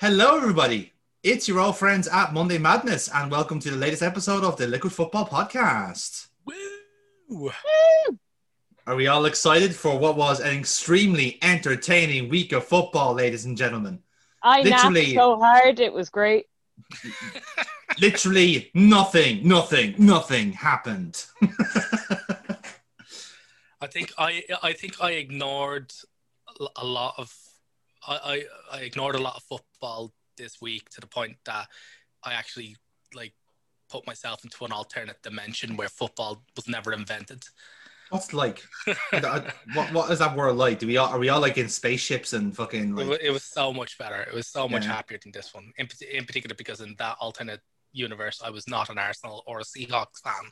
Hello, everybody. It's your old friends at Monday Madness, and welcome to the latest episode of the Liquid Football Podcast. Woo! Are we all excited for what was an extremely entertaining week of football, ladies and gentlemen? I Literally- so hard, it was great. Literally nothing, nothing, nothing happened. I think I I think I ignored a- a lot of I, I I ignored a lot of football this week to the point that I actually like put myself into an alternate dimension where football was never invented. What's like? what, what is that world like? Do we all are we all like in spaceships and fucking It, wa- like? it was so much better. It was so much Yeah. happier than this one. In, in particular because in that alternate universe I was not an Arsenal or a Seahawks fan.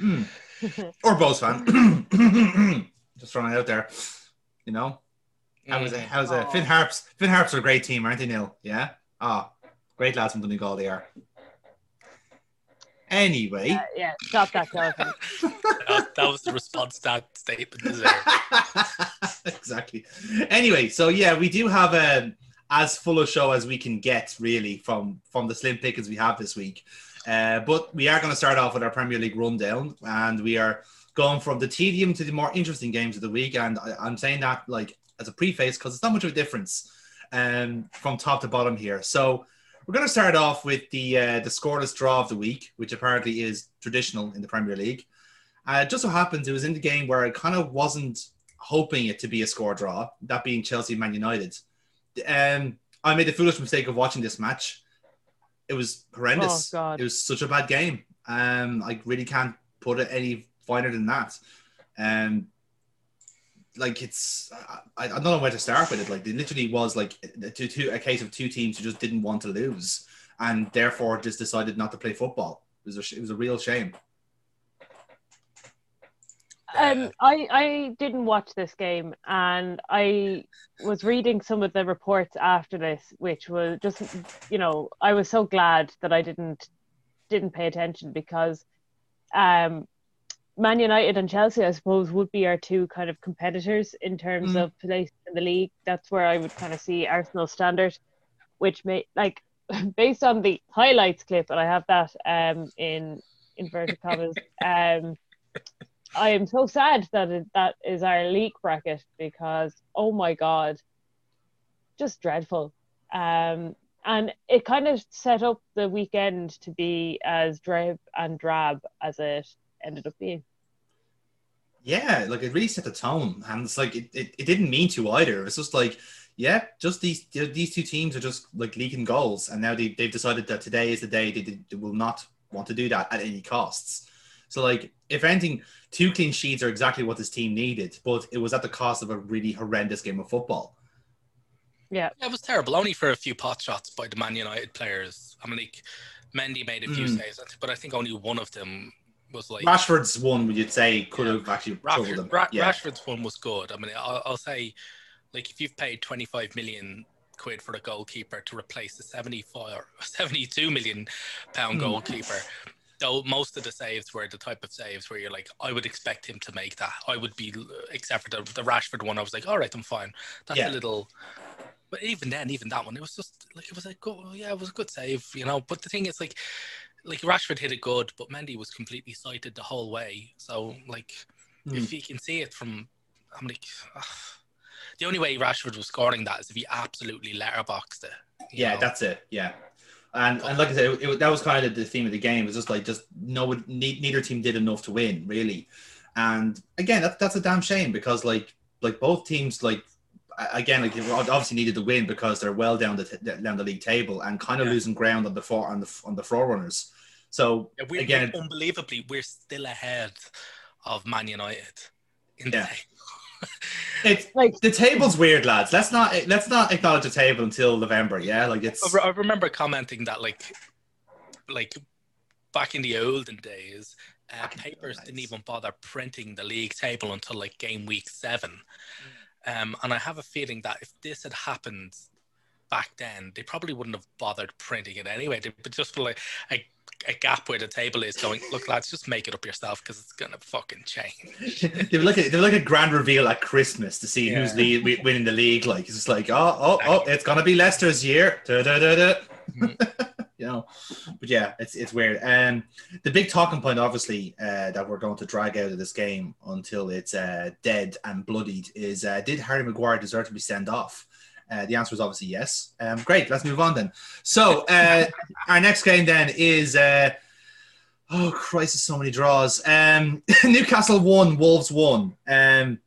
Mm. Or Bohs fan? Just throwing it out there. You know. How was it? How was it? Aw. Finn Harps. Finn Harps are a great team, aren't they, Neil? Yeah. Ah, great lads from Donegal they are. Anyway, Uh, yeah, stop that, Jonathan. that, that was the response to that statement. deserved. exactly. Anyway, so yeah, we do have um, as full a show as we can get, really, from from the slim pickings we have this week. Uh, but we are going to start off with our Premier League rundown, and we are going from the tedium to the more interesting games of the week. And I, I'm saying that like as a preface because it's not much of a difference um, from top to bottom here. So we're going to start off with the uh, the scoreless draw of the week, which apparently is traditional in the Premier League. Uh, it just so happens it was in the game where I kind of wasn't hoping it to be a score draw, that being Chelsea Man United. Um, I made the foolish mistake of watching this match. It was horrendous. Oh, God. It was such a bad game. Um, I really can't put it any finer than that. Um, like it's, I, I don't know where to start with it. Like it literally was like a, a case of two teams who just didn't want to lose, and therefore just decided not to play football. It was a, it was a real shame. Um, I I didn't watch this game, and I was reading some of the reports after this, which was just, you know, I was so glad that I didn't didn't pay attention because, um, Man United and Chelsea, I suppose, would be our two kind of competitors in terms Mm. of place in the league. That's where I would kind of see Arsenal standard, which may like based on the highlights clip, and I have that um in inverted commas. Um, I am so sad that it, that is our league bracket because oh my god, just dreadful. Um, and it kind of set up the weekend to be as drab and drab as it ended up being. Yeah, like it really set the tone, and it's like it, it, it didn't mean to either. It's just like, yeah, just these these two teams are just like leaking goals, and now they they've decided that today is the day they, they will not want to do that at any costs. So like, if anything, two clean sheets are exactly what this team needed, but it was at the cost of a really horrendous game of football. Yeah, Yeah, it was terrible. Only for a few pot shots by the Man United players. I mean, like Mendy made a few Mm. saves, but I think only one of them was like Rashford's one, would you say, could Yeah. have actually Rashford, them? Ra- yeah. Rashford's one was good. I mean, I'll, I'll say, like, if you've paid 25 million quid for a goalkeeper to replace the 74, 72 million pound Hmm. goalkeeper, though most of the saves were the type of saves where you're like, I would expect him to make that. I would be, except for the, the Rashford one, I was like, all right, I'm fine. That's Yeah. a little. But even then, even that one, it was just like it was a good, yeah, it was a good save, you know. But the thing is, like, like Rashford hit it good, but Mendy was completely sighted the whole way. So, like, Hmm. if you can see it from, I'm like, ugh. the only way Rashford was scoring that is if he absolutely letterboxed it. Yeah, know? that's it. Yeah, and and like I said, it, it- that was kind of the theme of the game. It was just like just no, ne- neither team did enough to win really, and again, that's that's a damn shame because like like both teams like again like they obviously needed to win because they're well down the t- down the league table and kind of Yeah. losing ground on the for on the on the forerunners. So Yeah, we're, again, we're- unbelievably, we're still ahead of Man United in the Yeah. it's like the table's weird, lads. Let's not let's not acknowledge the table until November. Yeah, like it's I, re- I remember commenting that, like, like back in the olden days, uh, Back in the papers didn't even bother printing the league table until like game week seven. Mm. Um, and I have a feeling that if this had happened back then, they probably wouldn't have bothered printing it anyway. They would just be like, like a gap where the table is going, look, lads, just make it up yourself because it's going to fucking change. they were like a, they were like a grand reveal at Christmas to see who's Yeah. lead, winning the league. Like it's just like, oh, oh, oh, it's gonna be Leicester's year. Da, da, da, da. you know, but yeah, it's it's weird. Um, the big talking point, obviously, uh, that we're going to drag out of this game until it's uh, dead and bloodied is: uh, Did Harry Maguire deserve to be sent off? Uh, the answer is obviously yes. Um, great, let's move on then. So uh, our next game then is. Uh, Oh Christ! So many draws. Um, Newcastle won, Wolves won. Um,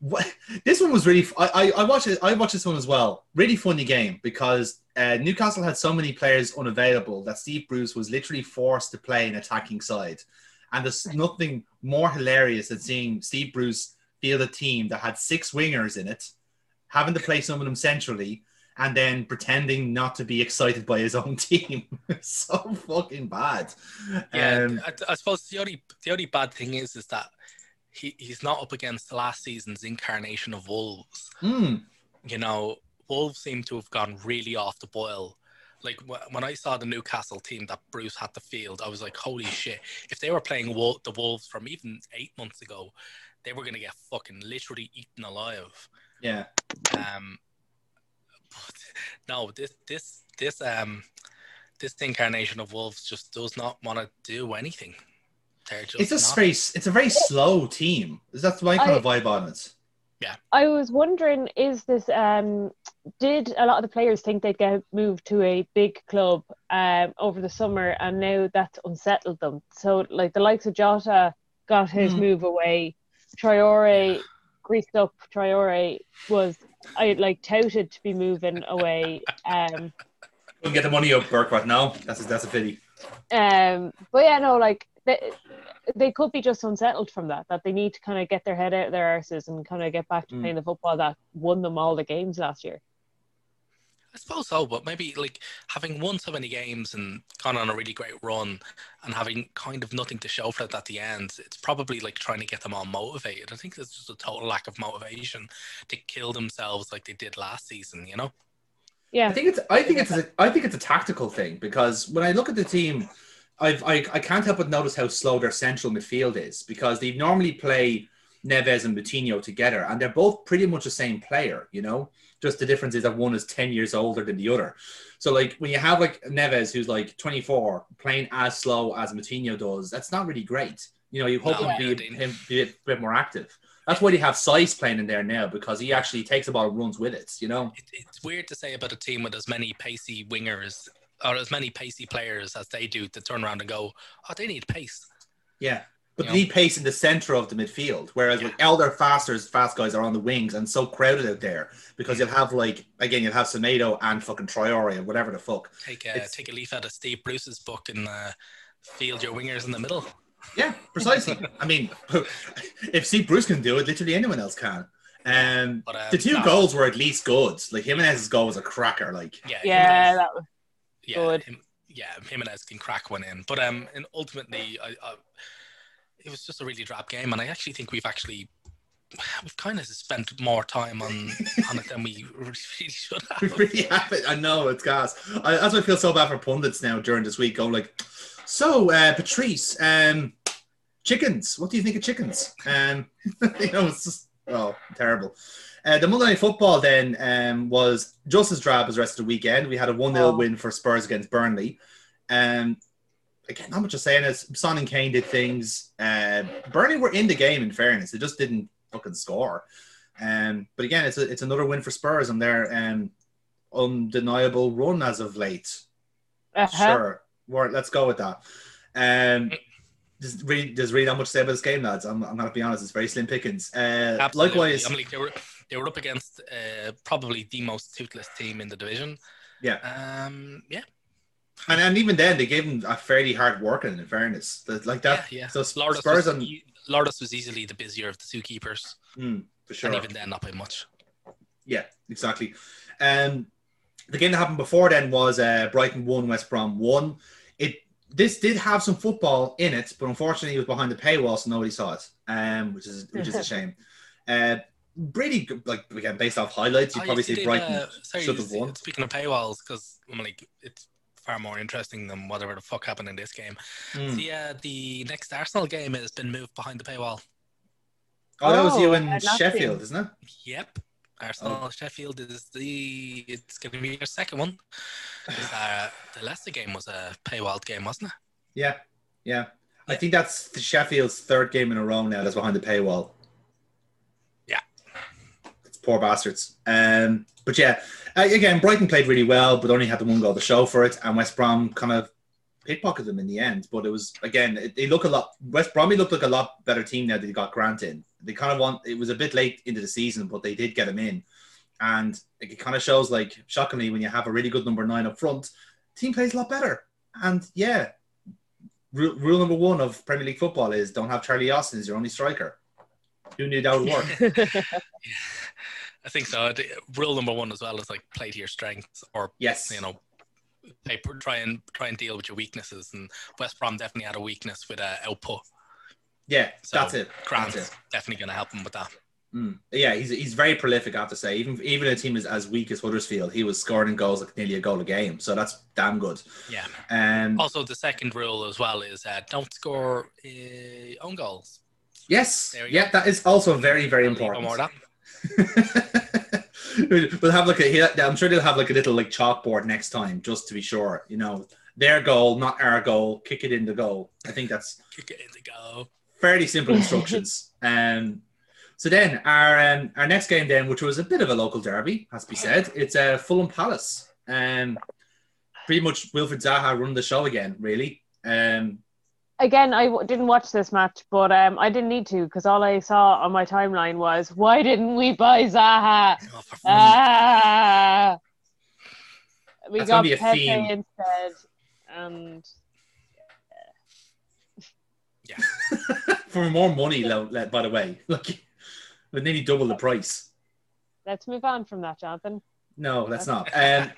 what, this one was really. I watched it. I watched this one as well. Really funny game because uh, Newcastle had so many players unavailable that Steve Bruce was literally forced to play an attacking side, and there's nothing more hilarious than seeing Steve Bruce field a team that had six wingers in it, having to play some of them centrally, and then pretending not to be excited by his own team. so fucking bad. Yeah, Um, I, I suppose the only the only bad thing is is that he, he's not up against last season's incarnation of Wolves. mm, You know, Wolves seem to have gone really off the boil. Like when I saw the Newcastle team that Bruce had to field, I was like, "Holy shit!" If they were playing Wol- the Wolves from even eight months ago, they were gonna get fucking literally eaten alive. Yeah. Um, no, this this this um this incarnation of Wolves just does not want to do anything. Just It's a not. very. It's a very slow team. Is that my kind I- of vibe on it? I was wondering, is this um did a lot of the players think they'd get moved to a big club um over the summer and now that's unsettled them? So like the likes of Jota got his Hmm. move away, Traore greased up Traore was I like touted to be moving away. Um Couldn't get the money up, Burkhardt. No, that's that's a pity. Um, but yeah, no, like they, they could be just unsettled from that. That they need to kind of get their head out of their arses and kind of get back to Mm. playing the football that won them all the games last year. I suppose so, but maybe like having won so many games and gone on a really great run and having kind of nothing to show for it at the end, it's probably like trying to get them all motivated. I think there's just a total lack of motivation to kill themselves like they did last season, you know? Yeah, I think it's. I think it's. A, I think it's a tactical thing because when I look at the team, I've. I, I can't help but notice how slow their central midfield is because they normally play Neves and Moutinho together, and they're both pretty much the same player. You know, just the difference is that one is ten years older than the other. So like when you have like Neves who's like twenty four playing as slow as Moutinho does, that's not really great. You know, you hope No, him yeah, be, him be a bit more active. That's why they have Size playing in there now because he actually takes the ball and runs with it. You know. It, it's weird to say about a team with as many pacey wingers or as many pacey players as they do to turn around and go, oh, they need pace. Yeah. But You they know? need pace in the center of the midfield, whereas Yeah. with elder faster fast guys are on the wings and so crowded out there because you'll have like again you'll have Semedo and fucking Traore or whatever the fuck. Take a, It's- take a leaf out of Steve Bruce's book and uh, field your wingers in the middle. Yeah, precisely. I mean, if Steve Bruce can do it, literally anyone else can. Um, But, um, the two no. goals were at least good. Like Jimenez's goal was a cracker. Like Yeah, yeah, Jimenez- that was yeah, good. Him, yeah, Jimenez can crack one in, but um, and ultimately, I, I, it was just a really drab game, and I actually think we've actually we've kind of spent more time on on it than we really should have. we have. really have it. I know it's gas. I, that's why I feel so bad for pundits now during this week. Going like, so uh, Patrice, um, chickens. What do you think of chickens? Um, you know, it's just oh terrible. Uh, the Monday Night Football then um, was just as drab as the rest of the weekend. We had a 1 0 Oh. win for Spurs against Burnley. Um, again, not much to say. As Son and Kane did things. Uh, Burnley were in the game. In fairness, they just didn't fucking score. Um, but again, it's a, it's another win for Spurs on their um, undeniable run as of late. uh-huh. Sure, Well, let's go with that. Um, there's really, there's really not much to say about this game, lads. I'm, I'm going to be honest. It's very slim pickings. Uh, Absolutely. likewise, I'm like they were they were up against uh, probably the most toothless team in the division. Yeah. Um. Yeah. And, and even then, they gave him a fairly hard working. In fairness, That- like that. yeah. Yeah. So Lloris Spurs was, on e- Lloris was easily the busier of the two keepers, mm, for sure. and even then, not by much. Yeah, exactly. Um, the game that happened before then was uh, Brighton one, West Brom one. It this did have some football in it, but unfortunately it was behind the paywall, so nobody saw it. Um, which is which is a shame. Uh, really good, like again based off highlights, you Oh, probably did, see Brighton uh, sorry, should have won. Speaking of paywalls, because I'm like, it's far more interesting than whatever the fuck happened in this game. Mm. The uh, the next Arsenal game has been moved behind the paywall. Oh, that was you Oh, in Sheffield, seen- isn't it? Yep. Arsenal Oh. Sheffield is the it's going to be your second one. Uh, the Leicester game was a paywalled game, wasn't it? Yeah, yeah. I think that's the Sheffield's third game in a row now that's behind the paywall. Poor bastards. Um, but yeah, uh, again, Brighton played really well, but only had the one goal to show for it, and West Brom kind of pickpocketed them in the end. But it was again, they look a lot. West Bromwich looked like a lot better team now that they got Grant in. They kind of want. It was a bit late into the season, but they did get him in, and it kind of shows like shockingly when you have a really good number nine up front, team plays a lot better. And yeah, rule, rule number one of Premier League football is don't have Charlie Austin as your only striker. Who knew that would work? I think so. Rule number one as well is like play to your strengths, or yes. you know, play, try and try and deal with your weaknesses. And West Brom definitely had a weakness with uh, output. Yeah, So, that's it. Grant's That's it. definitely going to help him with that. Mm. Yeah, he's, he's very prolific, I have to say. Even even a team as, as weak as Huddersfield, he was scoring goals like nearly a goal a game. So that's damn good. Yeah. Um, Also, the second rule as well is uh, don't score uh, own goals. yes, yeah, that is also very, very important. or that. we'll have like a. I'm sure they'll have like a little like chalkboard next time, just to be sure. You know, their goal, not our goal. Kick it in the goal. I think that's Kick it in the goal. fairly simple instructions. um, so then our um, our next game then, which was a bit of a local derby, has to be said, it's uh, Fulham Palace. Um, pretty much Wilfried Zaha run the show again, really. Um, Again, I w- didn't watch this match, but um, I didn't need to because all I saw on my timeline was, "Why didn't we buy Zaha?" Oh, Ah, we That's got gonna be a Pepe theme. instead, and Yeah. for more money, by the way, look, with nearly double the price. let's move on from that, Jonathan. No, that's not. Um,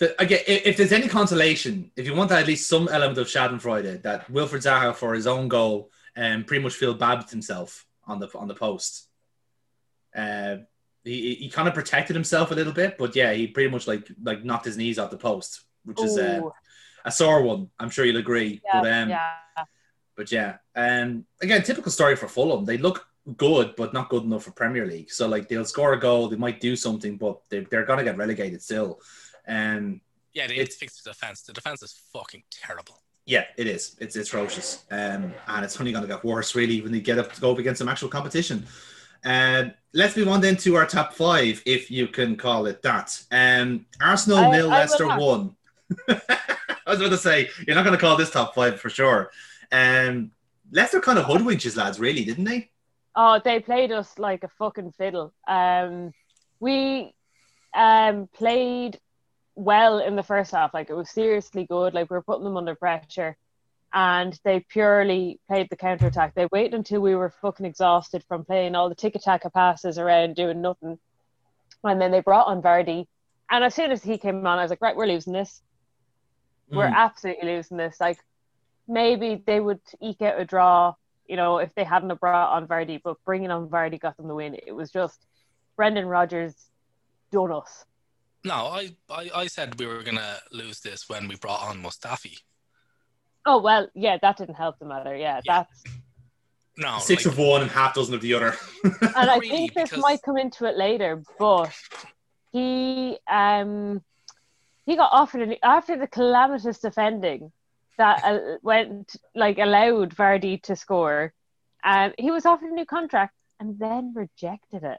the, again, if, if there's any consolation, if you want at least some element of Schadenfreude, that Wilfried Zaha for his own goal um, pretty much feel bad with himself on the on the post. Uh, he he kind of protected himself a little bit, but yeah, he pretty much like like knocked his knees off the post, which is uh, a sore one. I'm sure you'll agree. yeah, but um, yeah. but yeah, um, again, typical story for Fulham. They look good, but not good enough for Premier League. So like they'll score a goal, they might do something, but they, they're gonna get relegated still. Um, Yeah, they need to It's- fix the defense. The defense is fucking terrible. yeah, it is. It's atrocious, um, and it's only gonna get worse really when they get up to go up against some actual competition. Um, let's move on then to our top five, if you can call it that. Um, Arsenal I- nil, I Leicester one. I was about to say you're not going to call this top five for sure. Um, Leicester kind of hoodwinked his lads, really, didn't they? Oh, they played us like a fucking fiddle. Um, we um played well in the first half. Like it was seriously good. Like we were putting them under pressure, and they purely played the counter attack. They waited until we were fucking exhausted from playing all the tiki-taka passes around doing nothing, and then they brought on Vardy. And as soon as he came on, I was like, right, we're losing this. We're Mm. absolutely losing this. Like maybe they would eke out a draw, you know, if they hadn't brought on Vardy, but bringing on Vardy got them the win. It was just Brendan Rodgers done us. No, I, I, I said we were gonna lose this when we brought on Mustafi. Oh well, yeah, that didn't help the matter. Yeah, Yeah. that's No, Six like, of one and half dozen of the other. and I Really, think this because- might come into it later, but he um he got offered an, after the calamitous defending that uh, went like allowed Vardy to score. Um, he was offered a new contract and then rejected it,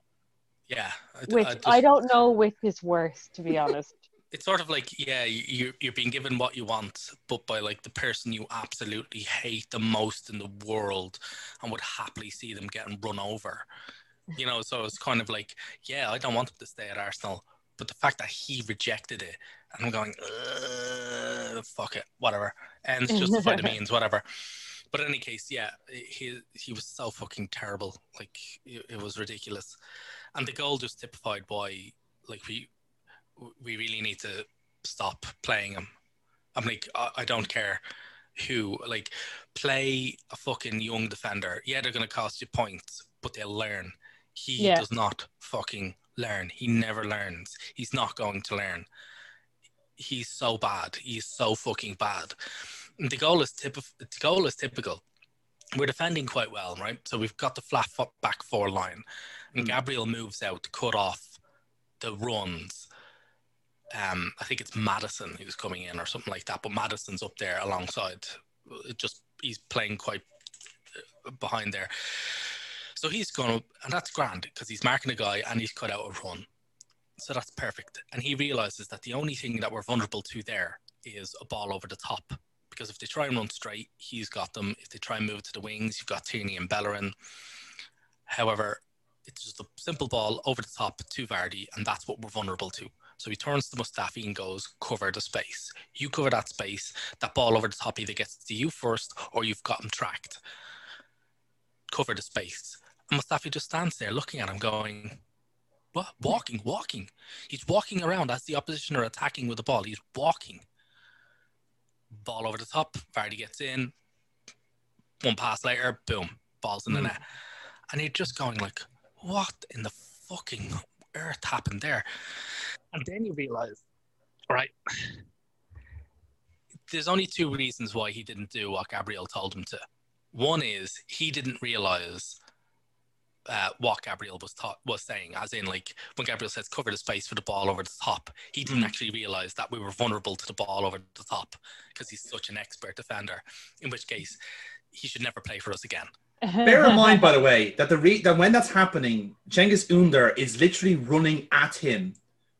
yeah, I, which I, I, don't know which is worse, to be honest. It's sort of like yeah, you're, you're being given what you want, but by like the person you absolutely hate the most in the world, and would happily see them getting run over. You know, so it's kind of like yeah, I don't want him to stay at Arsenal, but the fact that he rejected it, and I'm going, fuck it, whatever, ends justify the means, whatever. But in any case, yeah, he he was so fucking terrible. Like it, it was ridiculous, and the goal just typified why like we we really need to stop playing him. I'm like I, I don't care who like play a fucking young defender. Yeah, they're gonna cost you points, but they'll learn. He Yeah. does not fucking learn. He never learns. He's not going to learn. he's so bad. He's so fucking bad. And the goal is typical. The goal is typical. We're defending quite well, right? So we've got the flat foot back four line, and Mm. Gabriel moves out to cut off the runs. Um, I think it's Maddison who's coming in or something like that, but Maddison's up there alongside. It just he's playing quite uh, behind there. So he's going to, and that's grand because he's marking a guy and he's cut out a run. So that's perfect. And he realizes that the only thing that we're vulnerable to there is a ball over the top. Because if they try and run straight, he's got them. If they try and move to the wings, you've got Tierney and Bellerin. However, it's just a simple ball over the top to Vardy, and that's what we're vulnerable to. So he turns to Mustafi and goes, cover the space. You cover that space. That ball over the top either gets to you first or you've got him tracked. Cover the space. And Mustafi just stands there looking at him, going, What? Walking, walking. He's walking around as the opposition are attacking with the ball. He's walking. Ball over the top. Vardy gets in. One pass later, boom, ball's in the Mm. net. And you're just going like, what in the fucking earth happened there? And then you realize, right, there's only two reasons why he didn't do what Gabriel told him to. One is he didn't realize uh, what Gabriel was taught was saying, as in like when Gabriel says cover the space for the ball over the top, he didn't Mm. actually realize that we were vulnerable to the ball over the top because he's such an expert defender. In which case, he should never play for us again. Bear in mind, by the way, that the re- that when that's happening, Cengiz Under is literally running at him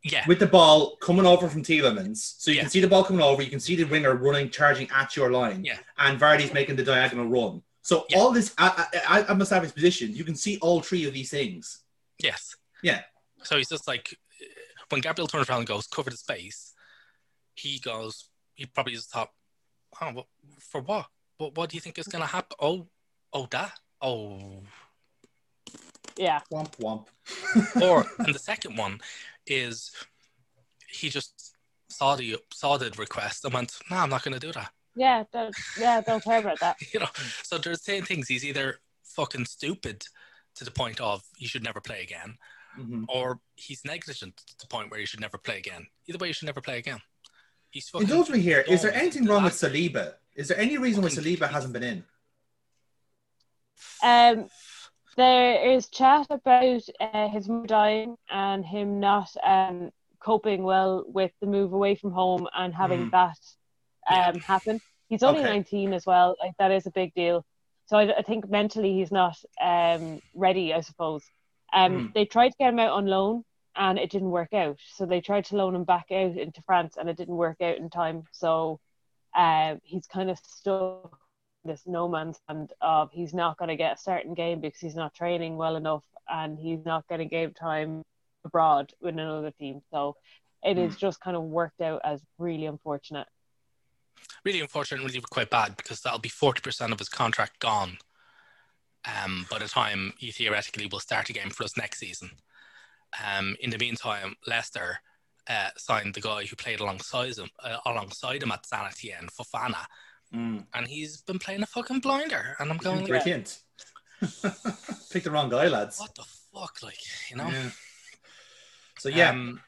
Yeah, with the ball coming over from Tielemans. So you Yeah. can see the ball coming over, you can see the winger running, charging at your line, Yeah. and Vardy's making the diagonal run. So Yeah. all this, I, I, I, must have his position. You can see all three of these things. Yes. Yeah. So he's just like, uh, when Gabriel turns around and goes, cover the space, he goes, he probably just thought, oh, for what? what? What do you think is going to happen? Oh, oh, that? Oh. yeah. Womp womp. Or, and the second one is he just saw the, saw the request and went, no, I'm not going to do that. Yeah, don't, yeah, don't care about that. You know, so there's saying things. He's either fucking stupid to the point of he should never play again, Mhm. or he's negligent to the point where he should never play again. Either way, he should never play again. He's fucking. Indulge me here. Is there anything wrong with Saliba? Is there any reason why Fucking- Saliba hasn't been in? Um, there is chat about uh, his mother dying and him not um, coping well with the move away from home and having Mm. that um, happen. He's only Okay. 19 as well. Like that is a big deal. So I, I think mentally he's not um, ready. I suppose. Um, Mm. They tried to get him out on loan and it didn't work out. So they tried to loan him back out into France and it didn't work out in time. So um, he's kind of stuck this no man's land of he's not going to get a certain game because he's not training well enough and he's not getting game time abroad with another team. So it is just kind of worked out as really unfortunate. really unfortunate, and really quite bad because that'll be forty percent of his contract gone. Um, by the time he theoretically will start a game for us next season. Um, in the meantime, Leicester uh, signed the guy who played alongside him, uh, alongside him at Saint-Etienne, Fofana, Mm. and he's been playing a fucking blinder. And I'm going, like, Brilliant. Pick the wrong guy, lads. what the fuck, like you know? Yeah. So yeah, Um,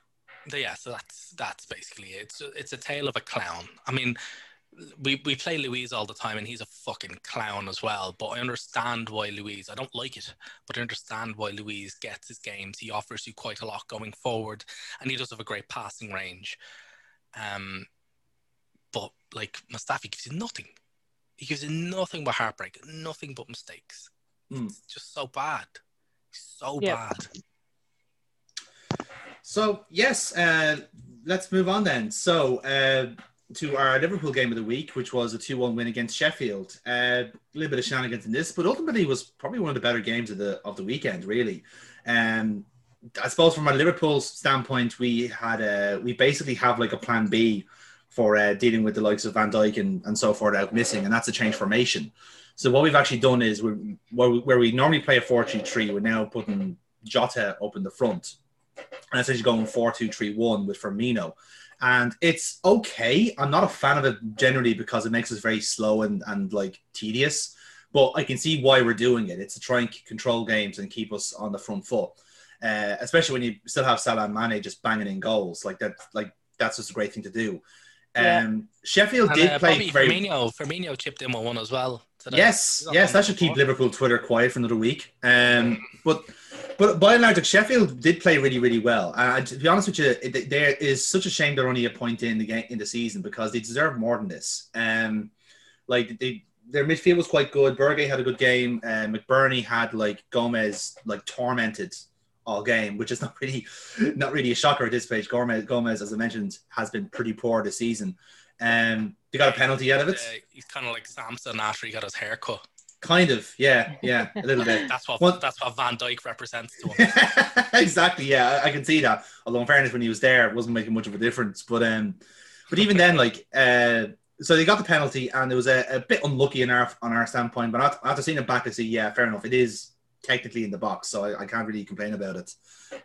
yeah, so that's that's basically it. It's it's a tale of a clown. I mean, we we play Luiz all the time, and he's a fucking clown as well. But I understand why Luiz. I don't like it, but I understand why Luiz gets his games. He offers you quite a lot going forward, and he does have a great passing range. Um, like Mustafi gives you nothing. He gives you nothing but heartbreak, nothing but mistakes. Hmm. It's just so bad, so Yep. bad. So yes, uh, let's move on then. So uh, to our Liverpool game of the week, which was a two-one win against Sheffield. Uh, a little bit of shenanigans in this, but ultimately was probably one of the better games of the of the weekend. Really, um, I suppose from a Liverpool standpoint, we had a we basically have like a plan B for uh, dealing with the likes of Van Dijk and, and so forth out missing, and that's a change formation. So what we've actually done is we, where we normally play a 4-3-3, we're now putting Jota up in the front and essentially going 4 2 3 1 with Firmino. And it's okay. I'm not a fan of it generally because it makes us very slow and, and like tedious, but I can see why we're doing it. It's to try and control games and keep us on the front foot, uh, especially when you still have Salah and Mane just banging in goals. Like that, like that's just a great thing to do. Yeah. Um, Sheffield And, did uh, play Bobby very Firmino, Firmino chipped in with one as well. today. Yes, yes, that should keep. Liverpool Twitter quiet for another week. Um, but but by and large, like Sheffield did play really, really well. And to be honest with you, it, there is such a shame they're only a point in the game in the season because they deserve more than this. Um, like they, their midfield was quite good. Berge had a good game. Uh, McBurnie had like Gomez like tormented all game, which is not really not really a shocker at this stage. Gomez, Gomez, as I mentioned, has been pretty poor this season. Um, they got a penalty out of it. Uh, he's kind of like Samson after he got his hair cut. Kind of, yeah, yeah, a little bit. That's what Well- that's what Van Dijk represents to him. exactly, yeah, I can see that. Although, in fairness, when he was there, it wasn't making much of a difference. But um, but even then, like, uh, so they got the penalty, and it was a, a bit unlucky in our on our standpoint. But after, after seeing it back, I see, yeah, fair enough. It is technically in the box, so I, I can't really complain about it.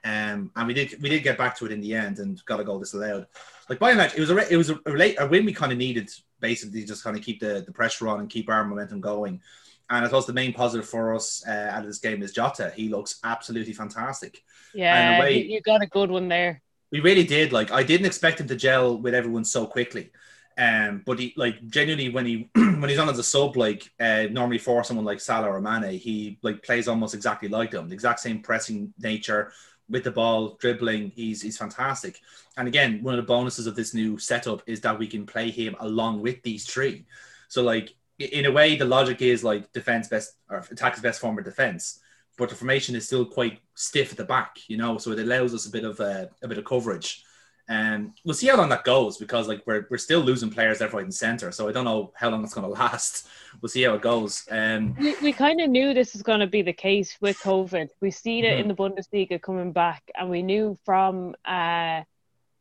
Um, and we did we did get back to it in the end and got a goal disallowed. Like by and large, it was a it was a, a, late, a win we kind of needed basically just kind of keep the, the pressure on and keep our momentum going. And I suppose the main positive for us uh, out of this game is Jota. He looks absolutely fantastic. Yeah, way- you got a good one there. We really did. Like I didn't expect him to gel with everyone so quickly. Um, but he like genuinely when he when he's on as a sub, like uh, normally for someone like Salah or Mane, he like plays almost exactly like them. The exact same pressing nature with the ball, dribbling. He's he's fantastic. And again, one of the bonuses of this new setup is that we can play him along with these three. So like in a way, the logic is like defense best or attack is best form of defense. But the formation is still quite stiff at the back, you know, so it allows us a bit of uh, a bit of coverage. And we'll see how long that goes because like we're, we're still losing players left, right, and center. So I don't know how long it's going to last. We'll see how it goes. Um, We, we kind of knew this was going to be the case with COVID. We've seen it in the Bundesliga coming back, and we knew from uh,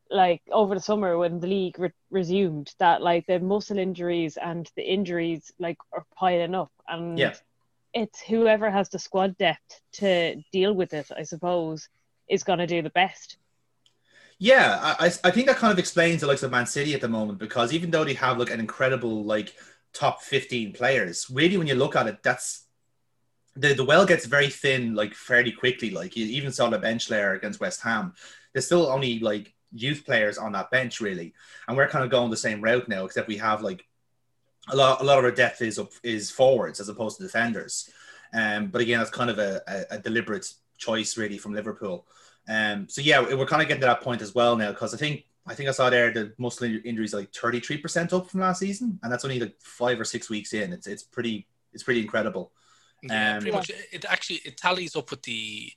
like over the summer when the league re- resumed that like the muscle injuries and the injuries like are piling up, and Yeah. it's whoever has the squad depth to deal with it, I suppose, is going to do the best. Yeah, I, I think that kind of explains the likes of Man City at the moment because even though they have like an incredible like top 15 players, really when you look at it, that's the, the well gets very thin like fairly quickly. Like you even saw the bench layer against West Ham. There's still only like youth players on that bench really. And we're kind of going the same route now, except we have like a lot a lot of our depth is up is forwards as opposed to defenders. Um, but again, that's kind of a, a, a deliberate choice really from Liverpool. Um, so yeah, we're kind of getting to that point as well now because I think I think I saw there the muscle injuries like 33% up from last season, and that's only like five or six weeks in. It's it's pretty it's pretty incredible. Yeah, Um, pretty much. It actually it tallies up with the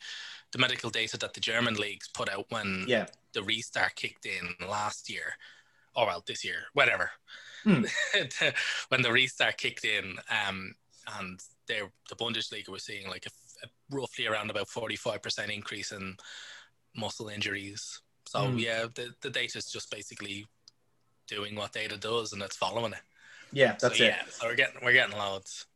the medical data that the German leagues put out when Yeah, the restart kicked in last year, or well, this year, whatever. Hmm. when the restart kicked in, um, and they the Bundesliga was seeing like a, a roughly around about forty five percent increase in muscle injuries. So Hmm. yeah, the the data is just basically doing what data does, and it's following it. yeah, that's so, it. Yeah, so we're getting we're getting loads.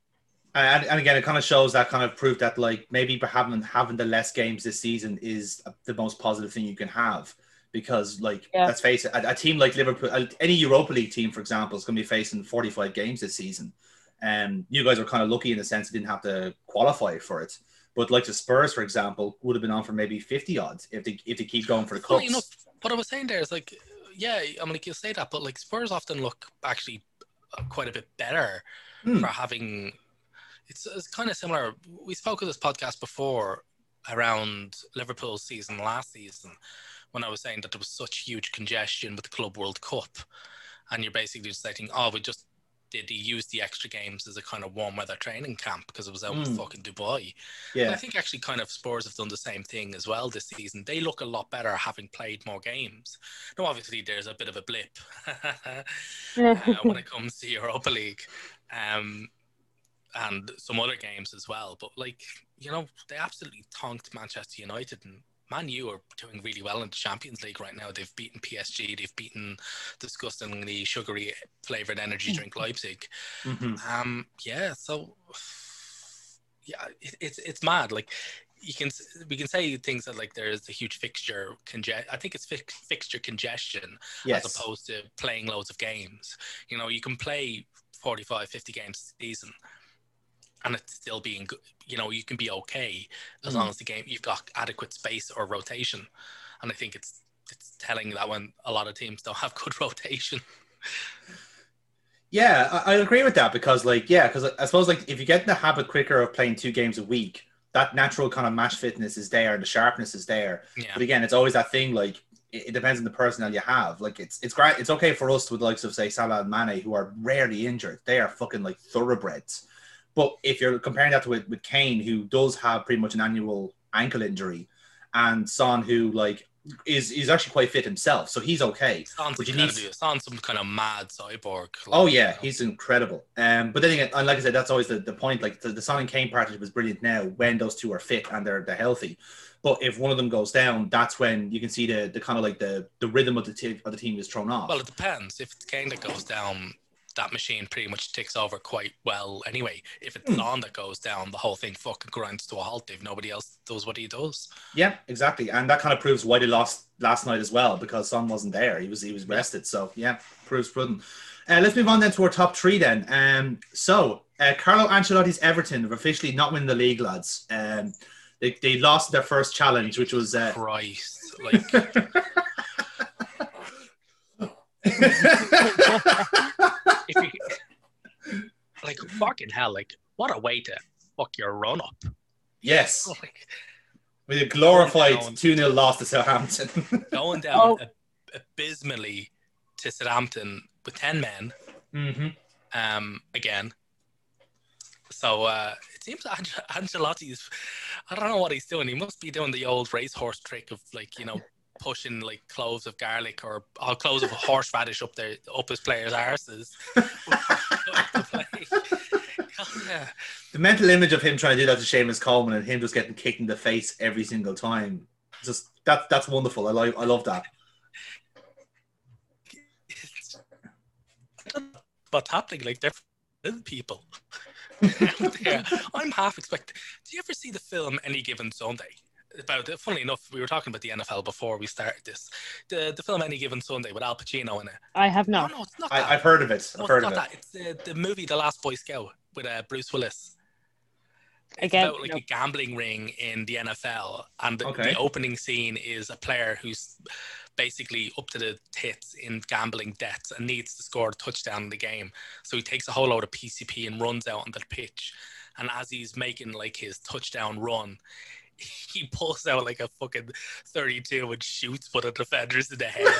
And, and again, it kind of shows that kind of proof that like maybe having having the less games this season is the most positive thing you can have because like Yeah. let's face it, a, a team like Liverpool, uh, any Europa League team, for example, is going to be facing 45 games this season. And you guys are kind of lucky in the sense you didn't have to qualify for it. But like the Spurs, for example, would have been on for maybe 50 odds if they if they keep going for the Funny you know, what I was saying there is like, yeah, I mean, like you say that, but like Spurs often look actually uh, quite a bit better Hmm. for having. It's, it's kind of similar. We spoke of this podcast before around Liverpool's season last season when I was saying that there was such huge congestion with the Club World Cup, and you're basically just saying, oh, we just did he use the extra games as a kind of warm weather training camp because it was out in Hmm. fucking Dubai. And I think actually kind of Spurs have done the same thing as well this season. They look a lot better having played more games. Now, obviously, there's a bit of a blip uh, when it comes to Europa League um, and some other games as well. But, like, you know, they absolutely tonked Manchester United and Man U are doing really well in the Champions League right now. They've beaten PSG, they've beaten disgustingly sugary flavored energy drink Leipzig. Mhm. Um, yeah, so yeah, it, it's it's mad. Like you can we can say things that like there's a huge fixture conge- I think it's fi- fixture congestion yes, as opposed to playing loads of games. You know, you can play 45, 50 games a season and it's still being good. You know, you can be okay as Mm. long as the game you've got adequate space or rotation. And I think it's it's telling that when a lot of teams don't have good rotation. Yeah, I, I agree with that because, like, yeah, because I suppose, like, if you get in the habit quicker of playing two games a week, that natural kind of match fitness is there, and the sharpness is there. Yeah. But again, it's always that thing. Like, it, depends on the personnel you have. Like, it's it's great. It's okay for us with the likes of say Salah and Mane, who are rarely injured. They are fucking like thoroughbreds. But if you're comparing that to with, with Kane, who does have pretty much an annual ankle injury, and Son, who like is is actually quite fit himself, so he's okay. Sounds But you need- Sounds some kind of mad cyborg. Oh yeah, you know. he's incredible. Um, but then again, and like I said, that's always the, the point. Like the, the Son and Kane partnership is brilliant now when those two are fit and they're they're healthy. But if one of them goes down, that's when you can see the the kind of like the the rhythm of the team of the team is thrown off. Well, it depends. If it's Kane that goes down, that machine pretty much ticks over quite well anyway. If it's Hmm. Son that goes down, the whole thing fucking grinds to a halt if nobody else does what he does. yeah, exactly, and that kind of proves why they lost last night as well because Son wasn't there. He was he was rested. So yeah, proves prudent. Uh, let's move on then to our top three then. Um, so uh, Carlo Ancelotti's Everton have officially not winning the league, lads. Um, they, they lost their first challenge, which was uh, Christ. Like, if you, like, fucking hell, like, what a way to fuck your run up. yes. Like, With a glorified 2 0 loss to Southampton. going down Oh. ab- abysmally to Southampton with 10 men hmm um, again. So uh, it seems Ange- Ancelotti's, I don't know what he's doing. He must be doing the old racehorse trick of like, you know, pushing like cloves of garlic or cloves of horseradish up their up his players' arses. yeah. The mental image of him trying to do that to Seamus Coleman and him just getting kicked in the face every single time. Just that that's wonderful. I like I love that. What's happening? Like they're people. yeah, I'm half expecting. Do you ever see the film Any Given Sunday? About it. Funnily enough, we were talking about the NFL before we started this. The the film Any Given Sunday with Al Pacino in it. I have not. no, no it's not that. I, I've heard of it. no, I've heard it's of not it. It's the, the movie The Last Boy Scout with uh, Bruce Willis. It's Again, about like no. a gambling ring in the NFL, and the, Okay. the opening scene is a player who's basically up to the tits in gambling debts and needs to score a touchdown in the game. So he takes a whole load of PCP and runs out on the pitch. And as he's making like his touchdown run, he pulls out like a fucking 32 and shoots one of the defenders in the head.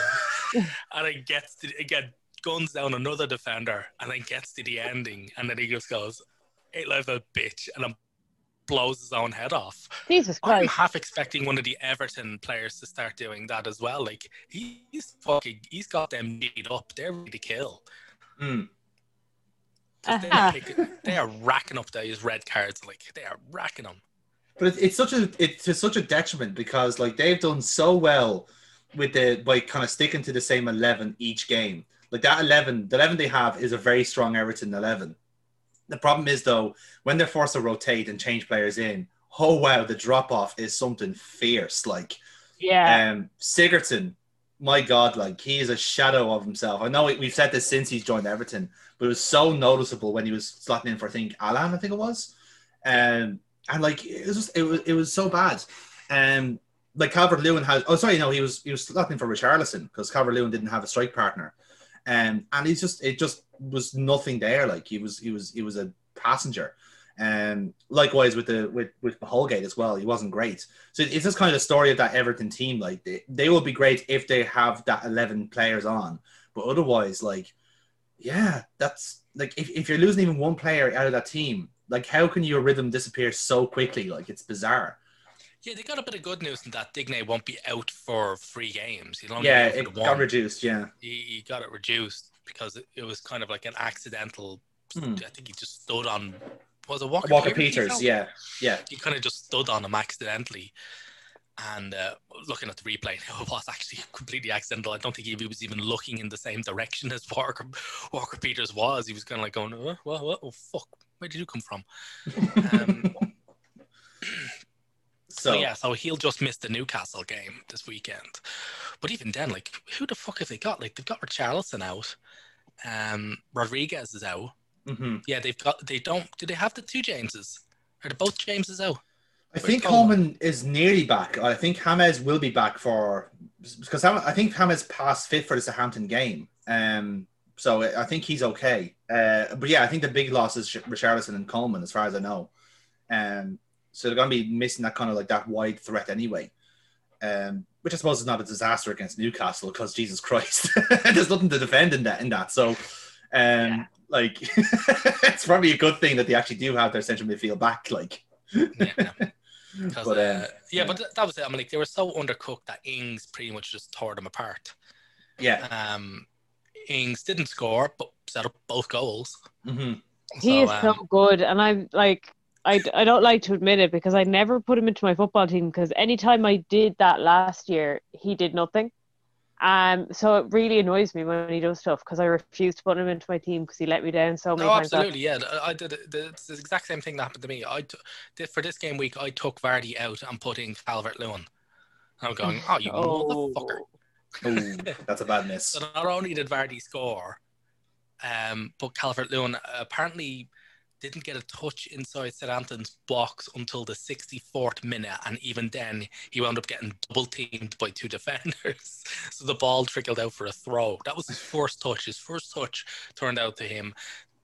and it gets to again guns down another defender and then gets to the ending and then he just goes, Ain't life a bitch and then blows his own head off. Jesus Christ. I'm half expecting one of the Everton players to start doing that as well. Like he's fucking, he's got them beat up. They're ready to kill. Mm. 'Cause they, Uh-huh. like, they are racking up those red cards. Like they are racking them. But it, it's such a it's to such a detriment because like they've done so well with the by kind of sticking to the same eleven each game. Like that eleven, the eleven they have is a very strong Everton eleven. The problem is though, when they're forced to rotate and change players in, oh wow, the drop off is something fierce. Like Yeah. um Sigurdsson, my God, like he is a shadow of himself. I know we- we've said this since he's joined Everton, but it was so noticeable when he was slotting in for I think Allan, I think it was. Um, and like it was just it was it was so bad. Um, like Calvert Lewin has. Oh, sorry, no, he was he was slotting in for Richarlison because Calvert Lewin didn't have a strike partner. Um, and he's just it just was nothing there. Like he was he was he was a passenger. Um, likewise with the with with Holgate as well, he wasn't great. So it's just kind of the story of that Everton team. Like they, they will be great if they have that eleven players on, but otherwise, like, yeah, that's like if, if you're losing even one player out of that team, like how can your rhythm disappear so quickly? Like it's bizarre. Yeah, they got a bit of good news in that Digne won't be out for three games. He'll only Yeah, it for got one. reduced. Yeah, he, he got it reduced because it, it was kind of like an accidental. Hmm. I think he just stood on. Was it Walker, Walker Peters? Peters. Yeah, yeah. He kind of just stood on him accidentally. And uh, looking at the replay, it was actually completely accidental. I don't think he was even looking in the same direction as Walker Walker Peters was. He was kind of like going, "Uh, "What? What? Oh fuck! Where did you come from?" Um, So so yeah, so he'll just miss the Newcastle game this weekend. But even then, like, who the fuck have they got? Like, they've got Richarlison out. Um, Rodriguez is out. mhm. Yeah, they've got. They don't. Do they have the two Jameses? Are they both Jameses out? I think Coleman? Coleman is nearly back. I think James will be back for because I think Ham passed fit for the Southampton game. Um, so I think he's okay. Uh, but yeah, I think the big loss is Richarlison and Coleman, as far as I know. Um, so they're going to be missing that kind of like that wide threat anyway. Um, which I suppose is not a disaster against Newcastle because Jesus Christ, there's nothing to defend in that. In that, so um, Yeah. like it's probably a good thing that they actually do have their central midfield back. Like, Yeah. But, uh, um, yeah, yeah. but that was it. I mean, like they were so undercooked that Ings pretty much just tore them apart. yeah, Um, Ings didn't score, but set up both goals. hmm He is um, so good, and I'm like, I, I don't like to admit it because I never put him into my football team because anytime I did that last year, he did nothing. Um, so it really annoys me when he does stuff because I refuse to put him into my team because he let me down so many Oh, times. last- absolutely. Yeah, I- I did. it- the- the exact same thing that happened to me. I t- did for this game week. I took Vardy out and put in Calvert Lewin. I'm going. Oh, you Oh. motherfucker! Ooh, that's a bad miss. So not only did Vardy score, um, but Calvert Lewin apparently didn't get a touch inside Southampton's box until the 64th minute, and even then he wound up getting double teamed by two defenders. so the ball trickled out for a throw. That was his first touch. His first touch turned out to him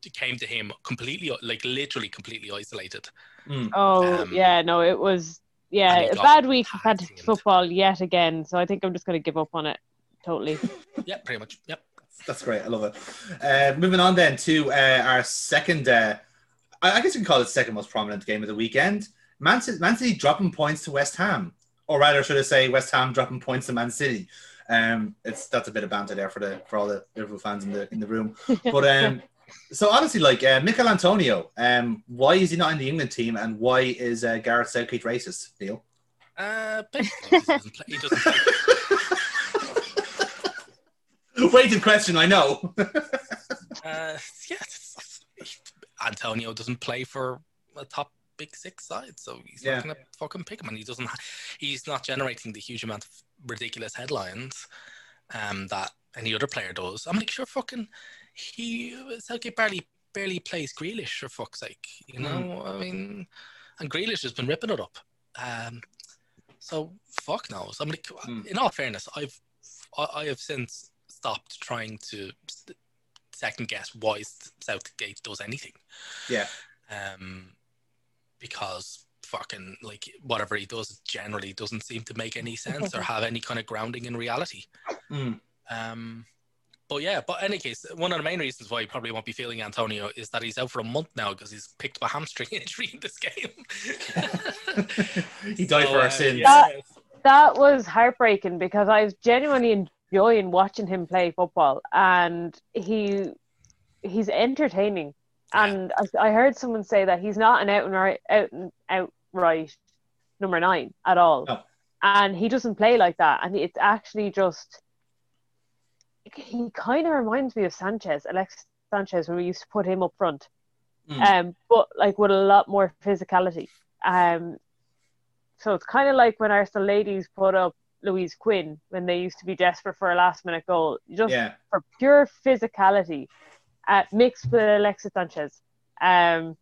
it came to him completely, like literally completely isolated. Mm. Oh Um, yeah, no, it was yeah a bad week for tagged fantasy football yet again. So I think I'm just going to give up on it totally. Yeah, pretty much. Yep. That's great. I love it. Uh, moving on then to uh, our second, uh, I I guess you can call it second most prominent game of the weekend. Man City, Man City dropping points to West Ham, or rather, should I say, West Ham dropping points to Man City. Um, it's that's a bit of banter there for the for all the Liverpool fans in the in the room. But um, so honestly, like uh, Michail Antonio, um, why is he not in the England team, and why is uh, Gareth Southgate racist? Neil. Uh, he doesn't play. He doesn't play Weighted question, I know. Uh, yeah, Antonio doesn't play for a top big six side, so he's Yeah. not gonna fucking pick him, and he doesn't. He's not generating the huge amount of ridiculous headlines um, that any other player does. I'm like, sure, fucking he Southgate barely barely plays Grealish for fuck's sake, you know. I mean, and Grealish has been ripping it up. Um, so fuck knows. I mean, Mm. in all fairness, I've I, I have since stopped trying to second guess why Southgate does anything. yeah. Um, because fucking like whatever he does generally doesn't seem to make any sense or have any kind of grounding in reality. Mm. Um, but yeah, but in any case, one of the main reasons why he probably won't be feeling Antonio is that he's out for a month now because he's picked up a hamstring injury in this game. he died So, for uh, our sins. yeah. that was heartbreaking because I was genuinely enjoying watching him play football, and he he's entertaining. Yeah. And I, I heard someone say that he's not an out and right, out and outright number nine at all, No. and he doesn't play like that. And it's actually just he kind of reminds me of Sanchez, Alexis Sanchez, when we used to put him up front Mm. um, but like with a lot more physicality. Um, so it's kind of like when Arsenal ladies put up Louise Quinn when they used to be desperate for a last minute goal, just yeah. for pure physicality, uh, mixed with Alexis Sanchez. Um,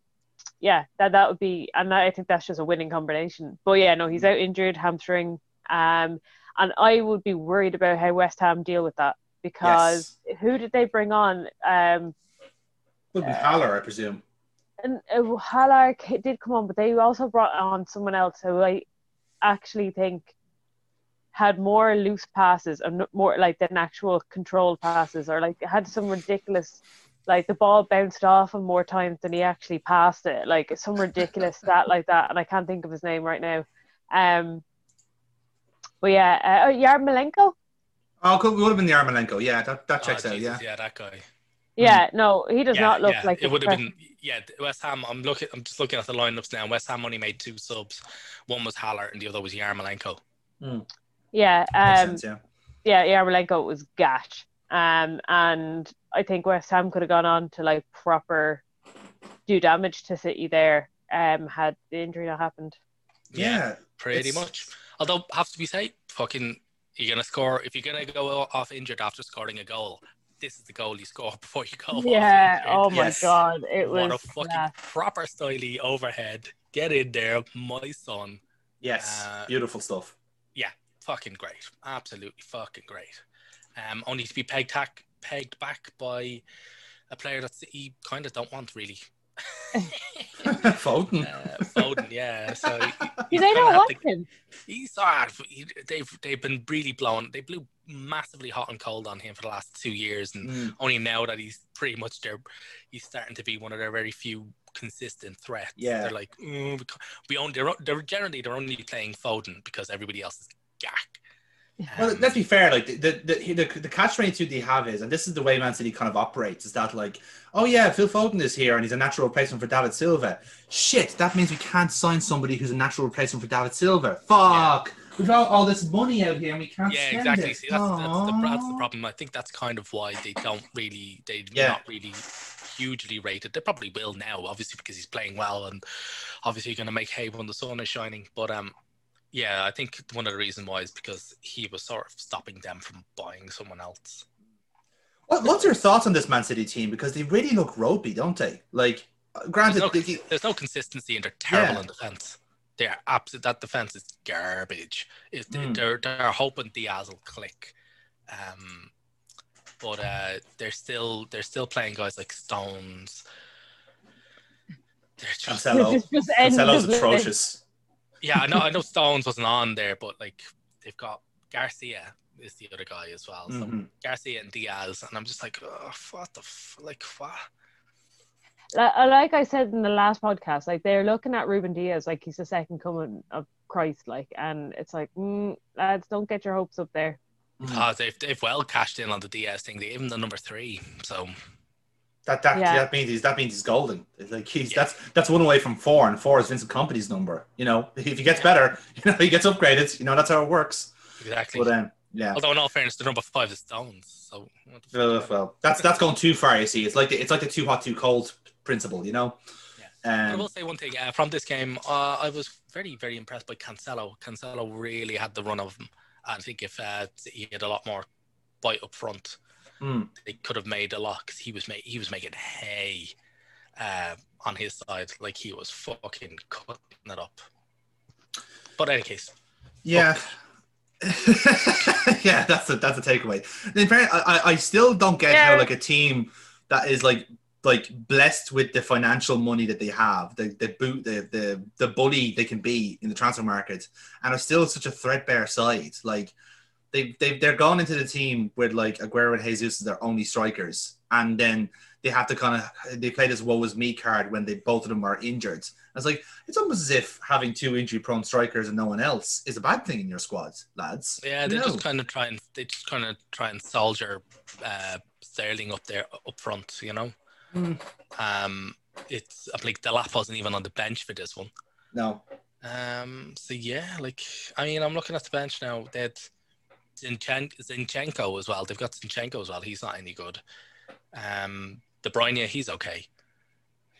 yeah, that that would be, and I think that's just a winning combination. But yeah, no, he's out injured, hamstring, um, and I would be worried about how West Ham deal with that because who did they bring on? Um, Would be Haller, I presume. and uh, Haller did come on, but they also brought on someone else who I actually think had more loose passes and more like than actual controlled passes, or like had some ridiculous, like the ball bounced off him more times than he actually passed it, like some ridiculous stat like that, and I can't think of his name right now. Um, but yeah, uh, oh, Yarmolenko. Oh, could, would have been the Armolenko. Yeah, that, that Oh, checks out. Jesus, Yeah. yeah, that guy. Yeah, no, he does yeah, not look yeah, like it would have been. Yeah, West Ham. I'm looking. I'm just looking at the lineups now. West Ham only made two subs. One was Haller, and the other was Yarmolenko. Yeah, Makes um, sense, yeah. yeah, Yarmolenko was gash. Um, and I think West Ham could have gone on to like proper do damage to City there. Um, had the injury not happened. Yeah. pretty It's- much. Although have to be said, fucking, you're gonna score if you're gonna go off injured after scoring a goal. This is the goal you score before you go. Yeah. injured. Oh my Yes. god, it what was. a fucking yeah. proper styly overhead. Get in there, my son. Yes. Uh, Beautiful stuff. Yeah. Fucking great, absolutely fucking great. Um, only to be pegged tack, pegged back by a player that he kind of don't want really. Foden. Uh, Foden, yeah. So Do he's they kinda not had want to- him? He's hard. He, they've they've been really blown. They blew massively hot and cold on him for the last two years, and Mm. only now that he's pretty much there, he's starting to be one of their very few consistent threats. Yeah. they're like mm, we, we only they're, they're generally they're only playing Foden because everybody else is gack. Well, let's be fair. Like the the the, the catch twenty two they have is, and this is the way Man City kind of operates, is that like, oh yeah, Phil Foden is here and he's a natural replacement for David Silva. Shit, that means we can't sign somebody who's a natural replacement for David Silva. Fuck, we've got all this money out here and we can't yeah, spend exactly. it. See, that's, that's, the, that's the problem. I think that's kind of why they don't really, they're Yeah. not really hugely rated. They probably will now, obviously, because he's playing well and obviously going to make hay when the sun is shining. But um, yeah, I think one of the reasons why is because he was sort of stopping them from buying someone else. What, what's your thoughts on this Man City team? Because they really look ropey, don't they? Like, uh, There's granted, no, they- there's no consistency and they're terrible Yeah. in defense. They're absolute. That defense is garbage. It, Mm. They're they're hoping Dias will click, um, but uh, they're still they're still playing guys like Stones. They're just Cancelo, This is just Cancelo's of the- atrocious. Yeah. I know I know Stones wasn't on there, but like they've got Garcia is the other guy as well. So Mhm. Garcia and Dias, and I'm just like, oh, what the f- like what? Uh, Like I said in the last podcast, like they're looking at Ruben Dias like he's the second coming of Christ, like, and it's like, mm, lads, don't get your hopes up there. Mhm. Oh, they've they've well cashed in on the Dias thing. They even the number three, so That that Yeah. that means he's that means he's golden. Like he's Yeah. that's that's one away from four, and four is Vincent Kompany's number. You know, if he gets better, you know, he gets upgraded. You know, that's how it works. exactly. But um, yeah. Although in all fairness, the number five is Stones. So what the Well, fuck? well, that's that's going too far. You see, it's like the, it's like the too hot, too cold principle. You know. I Um, will say one thing uh, from this game. Uh, I was very, very impressed by Cancelo. Cancelo really had the run of him. I think if uh, he had a lot more bite up front, mm, they could have made a lot because he was ma- he was making hay uh, on his side. Like he was fucking cutting it up. But in any case, yeah. yeah, that's a that's a takeaway. In fairness, I, I I still don't get how like a team that is like like blessed with the financial money that they have, the the boot the the the bully they can be in the transfer market, and are still such a threadbare side. Like they they they're gone into the team with like Aguero and Jesus as their only strikers, and then they have to kind of they play this woe is me card when they both of them are injured. It's like it's almost as if having two injury prone strikers and no one else is a bad thing in your squad, lads. yeah, they No. just kind of try and they just kind of try and soldier uh, Sterling up there up front. You know. Mm. Um, it's I think Delap wasn't even on the bench for this one. no. Um, so yeah, like I mean, I'm looking at the bench now. They had Zinchenko, Zinchenko as well. They've got Zinchenko as well. He's not any good. Um, De Bruyne, he's okay.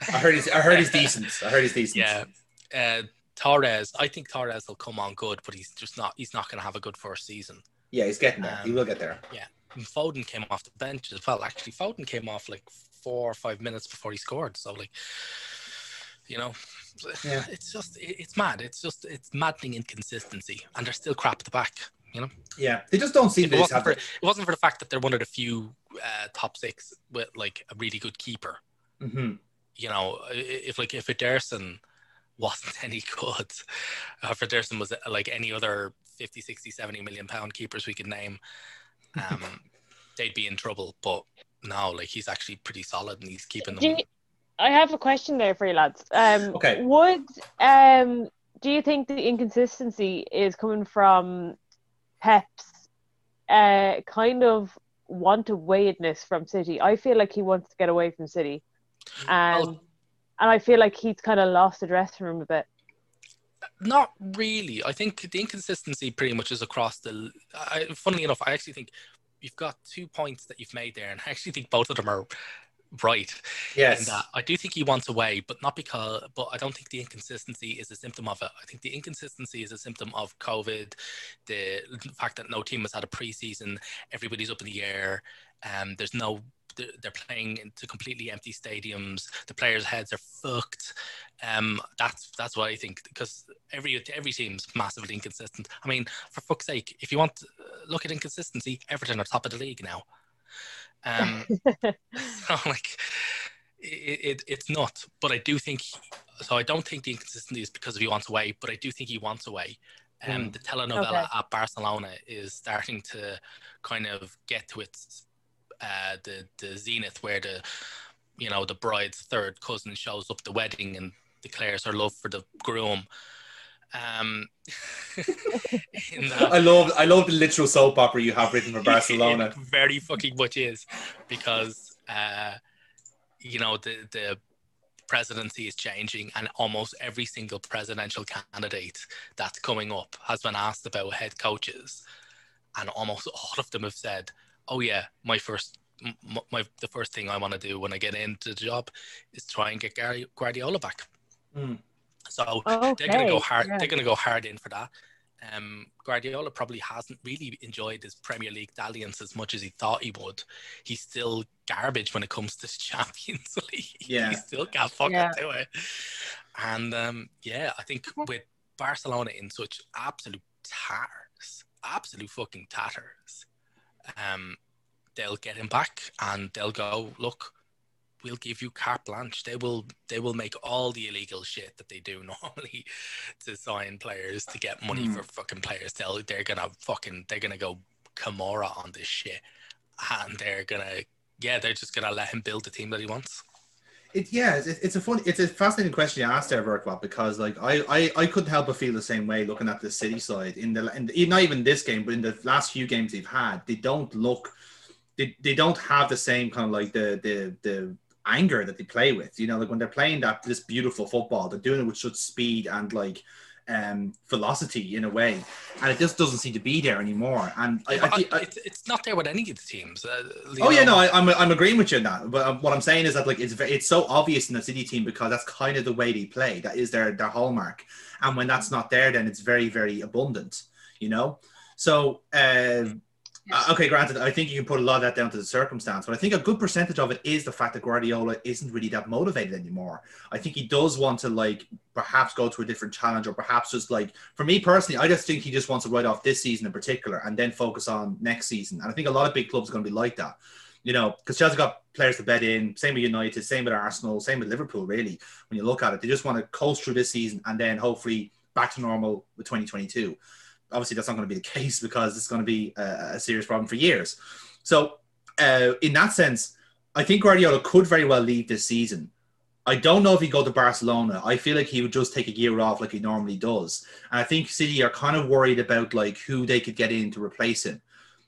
I heard he's I heard he's decent. I heard he's decent. Yeah. Uh, Torres, I think Torres will come on good, but he's just not. He's not going to have a good first season. Yeah, he's getting there. he Um, will get there. Yeah. And Foden came off the bench as well. Actually, Foden came off like four or five minutes before he scored. So like, you know, Yeah. it's just it- it's mad. It's just it's maddening inconsistency, and they're still crap at the back. You know, Yeah, they just don't seem if to it wasn't have for the. it wasn't for the fact that they're one of the few uh, top six with like a really good keeper. Mhm. You know, if like if Ederson wasn't any good, uh, if Ederson was uh, like any other 50, 60, 70 million pound keepers we could name, um, they'd be in trouble. But no, like he's actually pretty solid and he's keeping Do them. you, I have a question there for you lads. Um, Okay. Would um, do you think the inconsistency is coming from Pep's uh, kind of want weightedness from City? I feel like he wants to get away from City, and Well- and I feel like he's kind of lost the dressing room a bit. Not really. I think the inconsistency pretty much is across the. I, funnily enough, I actually think you've got two points that you've made there, and I actually think both of them are right. Yes. And uh, I do think he wants away, but not because. But I don't think the inconsistency is a symptom of it. I think the inconsistency is a symptom of COVID, the fact that no team has had a preseason, everybody's up in the air. Um, there's no they're, they're playing into completely empty stadiums. The players' heads are fucked. Um, that's that's what I think because every every team's massively inconsistent. I mean, for fuck's sake, if you want to look at inconsistency, Everton are top of the league now. Um, so like, it, it, it's not. But I do think so. I don't think the inconsistency is because he wants away, but I do think he wants away. Um, Mm. The telenovela Okay. at Barcelona is starting to kind of get to its uh, the the zenith where the you know the bride's third cousin shows up at the wedding and declares her love for the groom. Um, that, I love I love the literal soap opera you have written for Barcelona. it very fucking much is because uh, you know the the presidency is changing and almost every single presidential candidate that's coming up has been asked about head coaches and almost all of them have said oh yeah my first m- m- my the first thing i want to do when i get into the job is try and get Gary, guardiola back Hmm. so okay. they're going to go hard. yeah. They're going to go hard in for that. Um, Guardiola probably hasn't really enjoyed his Premier League dalliance as much as he thought he would. He's still garbage when it comes to the Champions League. Yeah. he still can't fucking Yeah. do it. And um, yeah, I think with Barcelona in such absolute tatters, absolute fucking tatters, um, they'll get him back and they'll go look we'll give you carte blanche. They will they will make all the illegal shit that they do normally to sign players to get money Mm. for fucking players. They'll they're gonna fucking they're gonna go Camorra on this shit. And they're gonna yeah, they're just gonna let him build the team that he wants. It, yeah, it's, it's a fun, it's a fascinating question you asked there, Verkwap, because like I, I, I couldn't help but feel the same way looking at the City side in the, in the, not even this game, but in the last few games they've had, they don't look, they, they don't have the same kind of like the the the anger that they play with. You know, like when they're playing that this beautiful football, they're doing it with such speed and like um velocity in a way, and it just doesn't seem to be there anymore. And I, I, I- it's, it's not there with any of the teams. Uh, Oh yeah, no, I, I'm I'm agreeing with you on that. But um, what I'm saying is that like it's it's so obvious in the City team because that's kind of the way they play. That is their their hallmark. And when that's not there, then it's very very abundant. You know. So um, uh, okay, granted, I think you can put a lot of that down to the circumstance, but I think a good percentage of it is the fact that Guardiola isn't really that motivated anymore. I think he does want to like perhaps go to a different challenge, or perhaps just like for me personally, I just think he just wants to write off this season in particular and then focus on next season. And I think a lot of big clubs are going to be like that, you know, because Chelsea got players to bet in, same with United, same with Arsenal, same with Liverpool. Really, when you look at it, they just want to coast through this season and then hopefully back to normal with 2022 obviously that's not going to be the case because it's going to be a, a serious problem for years. So, uh, in that sense, I think Guardiola could very well leave this season. I don't know if he'd go to Barcelona. I feel like he would just take a year off like he normally does. And I think City are kind of worried about like who they could get in to replace him.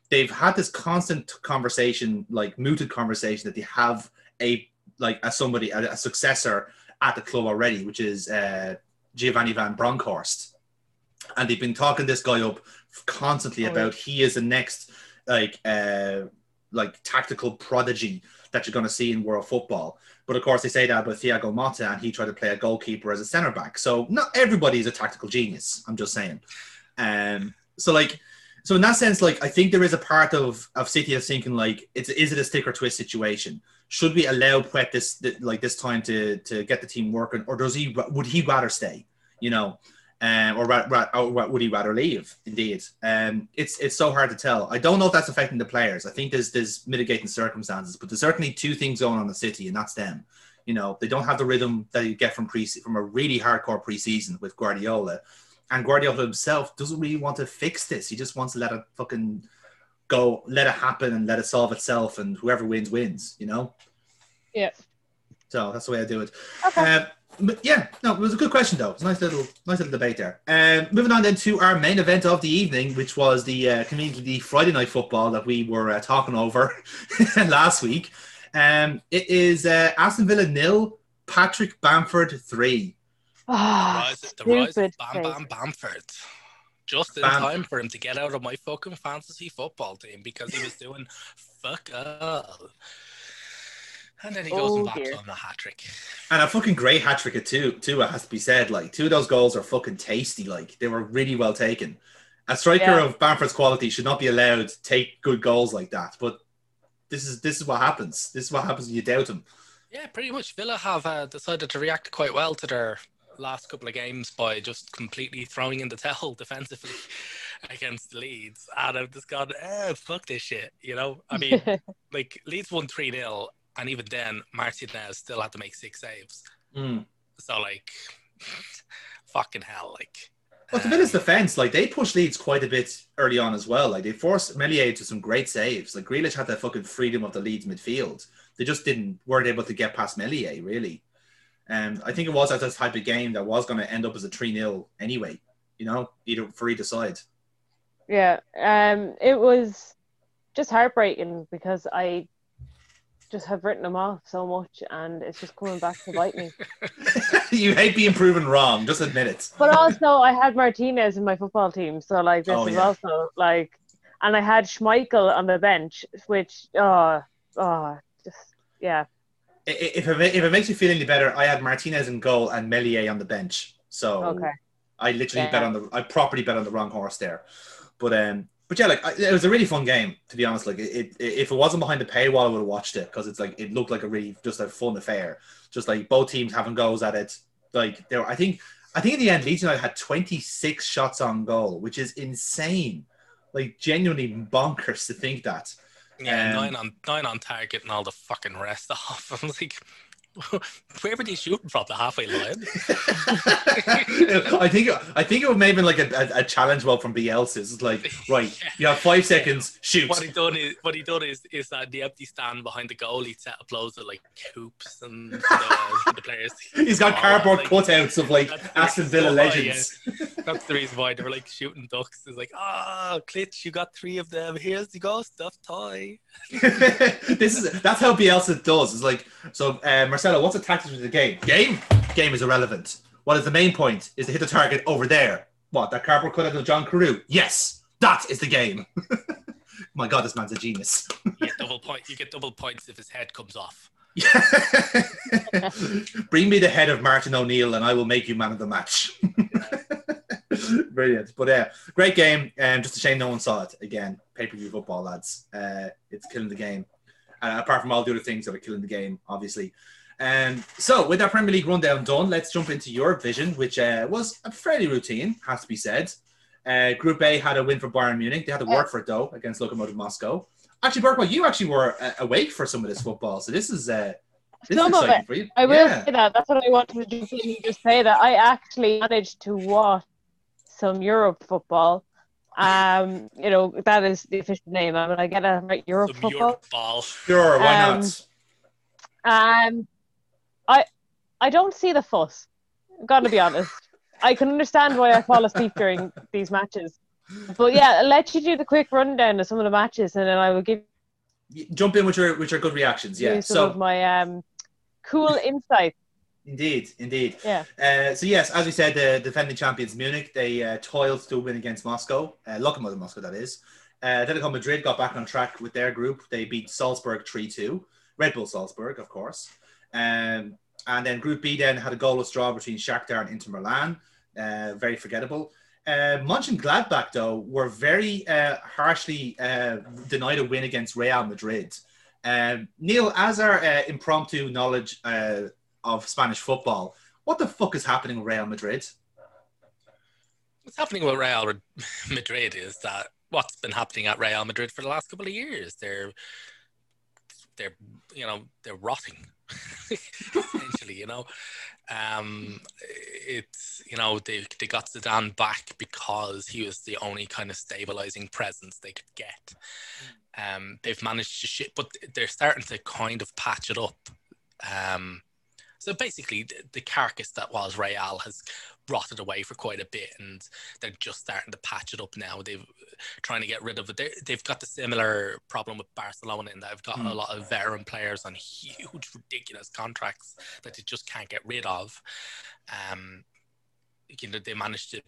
They've had this constant conversation, like mooted conversation, that they have a like a somebody a, a successor at the club already, which is uh, Giovanni van Bronckhorst and they've been talking this guy up constantly Oh, about he is the next like uh like tactical prodigy that you're going to see in world football. But of course, they say that about Thiago Motta, and he tried to play a goalkeeper as a centre back. So not everybody is a tactical genius. I'm just saying. Um, so like, so in that sense, like I think there is a part of of City that's thinking like, it's is it a stick or twist situation? Should we allow Pep this like this time to to get the team working, or does he would he rather stay? You know, um, or, or would he rather leave? Indeed, um, it's it's so hard to tell. I don't know if that's affecting the players. I think there's there's mitigating circumstances, but there's certainly two things going on in the city, and that's them. You know, they don't have the rhythm that you get from pre from a really hardcore preseason with Guardiola, and Guardiola himself doesn't really want to fix this. He just wants to let it fucking go, let it happen, and let it solve itself, and whoever wins wins. You know. Yeah. So that's the way I do it. Okay. Um, but yeah, no, it was a good question though. It's a nice little, nice little debate there. Um, moving on then to our main event of the evening, which was the uh, conveniently Friday night football that we were uh, talking over last week. Um, it is uh, Aston Villa nil, Patrick Bamford three. Ah, rise, the rise of Bam. Bam Bamford. Just in Bam- time for him to get out of my fucking fantasy football team because he was doing fuck all. And then he goes Oh, and bops dear. on a hat trick. And a fucking great hat trick at two, too, it has to be said. Like, two of those goals are fucking tasty. Like, they were really well taken. A striker Yeah. of Bamford's quality should not be allowed to take good goals like that. But this is this is what happens. This is what happens when you doubt him. Yeah, pretty much. Villa have uh, decided to react quite well to their last couple of games by just completely throwing in the towel defensively against Leeds. And I've just gone, eh, fuck this shit. You know, I mean, like Leeds won 3 0, and even then, Martinez still had to make six saves. Mm. So, like, fucking hell. Like, But to Villa's defense, like they pushed Leeds quite a bit early on as well. Like they forced Meslier to some great saves. Like Grealish had that fucking freedom of the Leeds midfield. They just didn't weren't able to get past Meslier really. And I think it was at this type of game that was going to end up as a 3 0 anyway, you know, either for either side. Yeah, um, it was just heartbreaking because I just have written them off so much, and it's just coming back to bite me. you hate being proven wrong, just admit it. But also, I had Martinez in my football team, so like this Oh, is yeah. also like, and I had Schmeichel on the bench, which oh oh just yeah If it, if it makes you feel any better, I had Martinez in goal and Meslier on the bench. So okay I literally Yeah. bet on the I properly bet on the wrong horse there. But um but yeah, like I, it was a really fun game to be honest. Like it, it if it wasn't behind the paywall, I would have watched it because it's like it looked like a really just a fun affair. Just like both teams having goals at it. Like there, I think I think in the end, Leeds United had 26 shots on goal, which is insane. Like genuinely bonkers to think that. yeah, Um, nine on nine on target and all the fucking rest off. I'm like, where were they shooting from? The halfway line? I think I think it may have been like a, a, a challenge well from Bielsa's. It's like right, you have five seconds, shoot. what he done is what he done is is that the empty stand behind the goal he set up loads of like hoops and the, the players. He's got cardboard like, cutouts of like Aston Villa legends. That's the reason why they were like shooting ducks. It's like, ah, Klitsch, you got three of them. Here's the go stuffed toy. this is that's how Bielsa does. It's like so, uh, Marcelo. What's the tactics of the game? Game. Game is irrelevant. What is the main point? Is to hit the target over there. What that cardboard cutout of John Carew? Yes, that is the game. My God, this man's a genius. You get double point. You get double points if his head comes off. Bring me the head of Martin O'Neill, and I will make you man of the match. Brilliant, but yeah, great game. And um, just a shame no one saw it again. Pay per view football, lads. Uh, it's killing the game. Uh, apart from all the other things that are killing the game, obviously. Um, so, with our Premier League rundown done, let's jump into your vision, which uh, was a fairly routine, has to be said. Uh, Group A had a win for Bayern Munich. They had to work for it though against Lokomotiv Moscow. Actually, Burkwell, you actually were uh, awake for some of this football, so this is uh, this Some of it. I will Yeah. say that. That's what I wanted to just say that I actually managed to watch some Europe football. Um, you know that is the official name. I mean, I get a right Europe Some football. Europe ball. Sure, why Um, not? Um, I I don't see the fuss. I'm gonna be honest. I can understand why I fall asleep during these matches. But yeah, I'll let you do the quick rundown of some of the matches, and then I will give Jump in with your with your good reactions. Yeah. you some of So my um cool insights. Indeed, indeed. Yeah. Uh, so yes, as we said, the defending champions Munich they uh, toiled to win against Moscow, uh, Lokomotiv Moscow, that is. Uh, Atletico Madrid got back on track with their group. They beat Salzburg three two. Red Bull Salzburg, of course. Um, and then Group B then had a goalless draw between Shakhtar and Inter Milan. Uh, very forgettable. Uh, Mönchengladbach, though, were very uh, harshly uh, denied a win against Real Madrid. Um, Neil, as our uh, impromptu knowledge uh, of Spanish football, what the fuck is happening with Real Madrid? What's happening with Real Madrid is that what's been happening at Real Madrid for the last couple of years. They're they're you know they're rotting essentially. You know, um, it's you know they they got Zidane back because he was the only kind of stabilizing presence they could get. Um, they've managed to shit, but they're starting to kind of patch it up. Um, so basically, the, the carcass that was Real has rotted away for quite a bit, and they're just starting to patch it up now. They've trying to get rid of it. They, they've got the similar problem with Barcelona in that they've got Hmm. a lot of veteran players on huge, ridiculous contracts that they just can't get rid of. Um, you know, they managed to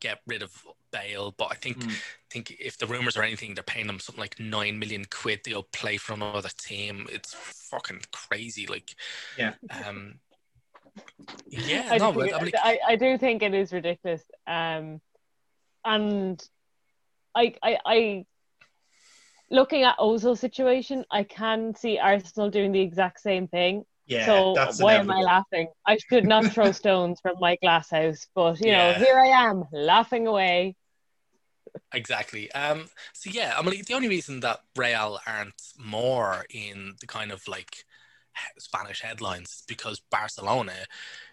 get rid of Bale, but I think Hmm. think if the rumors are anything, they're paying them something like nine million quid. They'll play for another team. It's fucking crazy. Like, Yeah. um, yeah, I, no, do think but I'm it- like, I, I do think it is ridiculous. Um, and I, I, I, looking at Ozil's situation, I can see Arsenal doing the exact same thing. Yeah, so that's why am I laughing? I should not throw stones from my glass house, but you know, here I am laughing away. Exactly. Um. So yeah, I mean, the only reason that Real aren't more in the kind of like Spanish headlines is because Barcelona,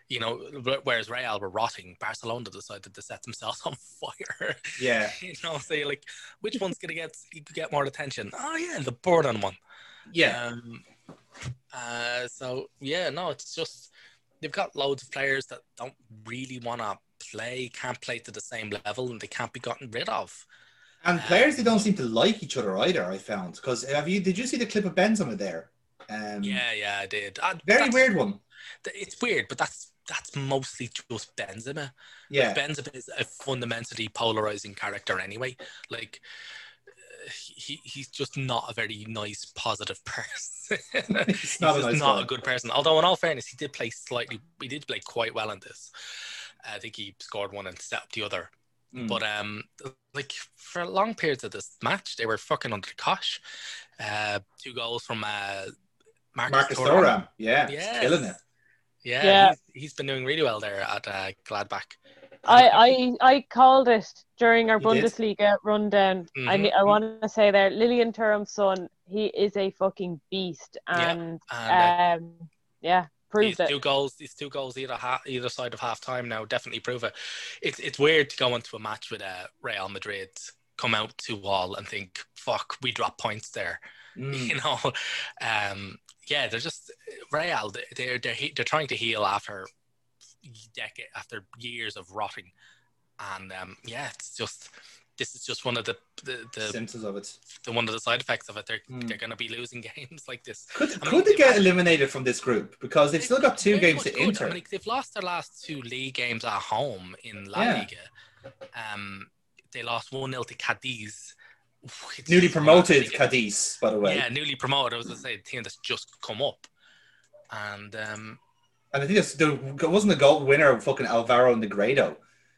you know, whereas Real were rotting, Barcelona decided to set themselves on fire. Yeah, you know, say like, which one's gonna get get more attention? Oh yeah, the Borden one. yeah, Um, uh, so yeah, no, it's just they've got loads of players that don't really want to play, can't play to the same level, and they can't be gotten rid of. and players they don't seem to like each other either. I found because have you did you see the clip of Benzema there? Um, Yeah, yeah, I did. Uh, very weird one. It's weird, but that's that's mostly just Benzema. Yeah, Benzema is a fundamentally polarizing character anyway. Like uh, he he's just not a very nice, positive person. he's not a just nice not a good person. Although, in all fairness, he did play slightly. He did play quite well in this. I think he scored one and set up the other. Mm. But um, like for long periods of this match, they were fucking under the cosh. Uh, two goals from uh, Marcus, Marcus Thuram. Thuram, yeah, Yes. killing it. Yeah, Yeah. He's, he's been doing really well there at uh, Gladbach. I, I I called it during our You did? Bundesliga rundown. I Mhm. ne- I want to say there, Lilian Thuram's son, he is a fucking beast, Yeah, and and, um, yeah, These proved it. two goals, these two goals either ha- either side of half time now definitely prove it. It's it's weird to go into a match with uh, Real Madrid, come out to all and think, "Fuck, we dropped points there." Mm. You know, um, yeah, they're just Real. they- They're they're they're trying to heal after decade after years of rotting, and um, yeah, it's just this is just one of the the, the, Symptoms of it. the one of the side effects of it. They're Mm. they're going to be losing games like this. Could, I mean, could they get eliminated from this group because they've still got two games to could. enter? I mean, they've lost their last two league games at home in La Yeah. Liga. Um, they lost one 0 to Cadiz. Newly promoted I think it- Cadiz, by the way. Yeah, newly promoted. I was going to say the team that's just come up, and um, And I think it's, there wasn't the gold winner of fucking Alvaro Negredo,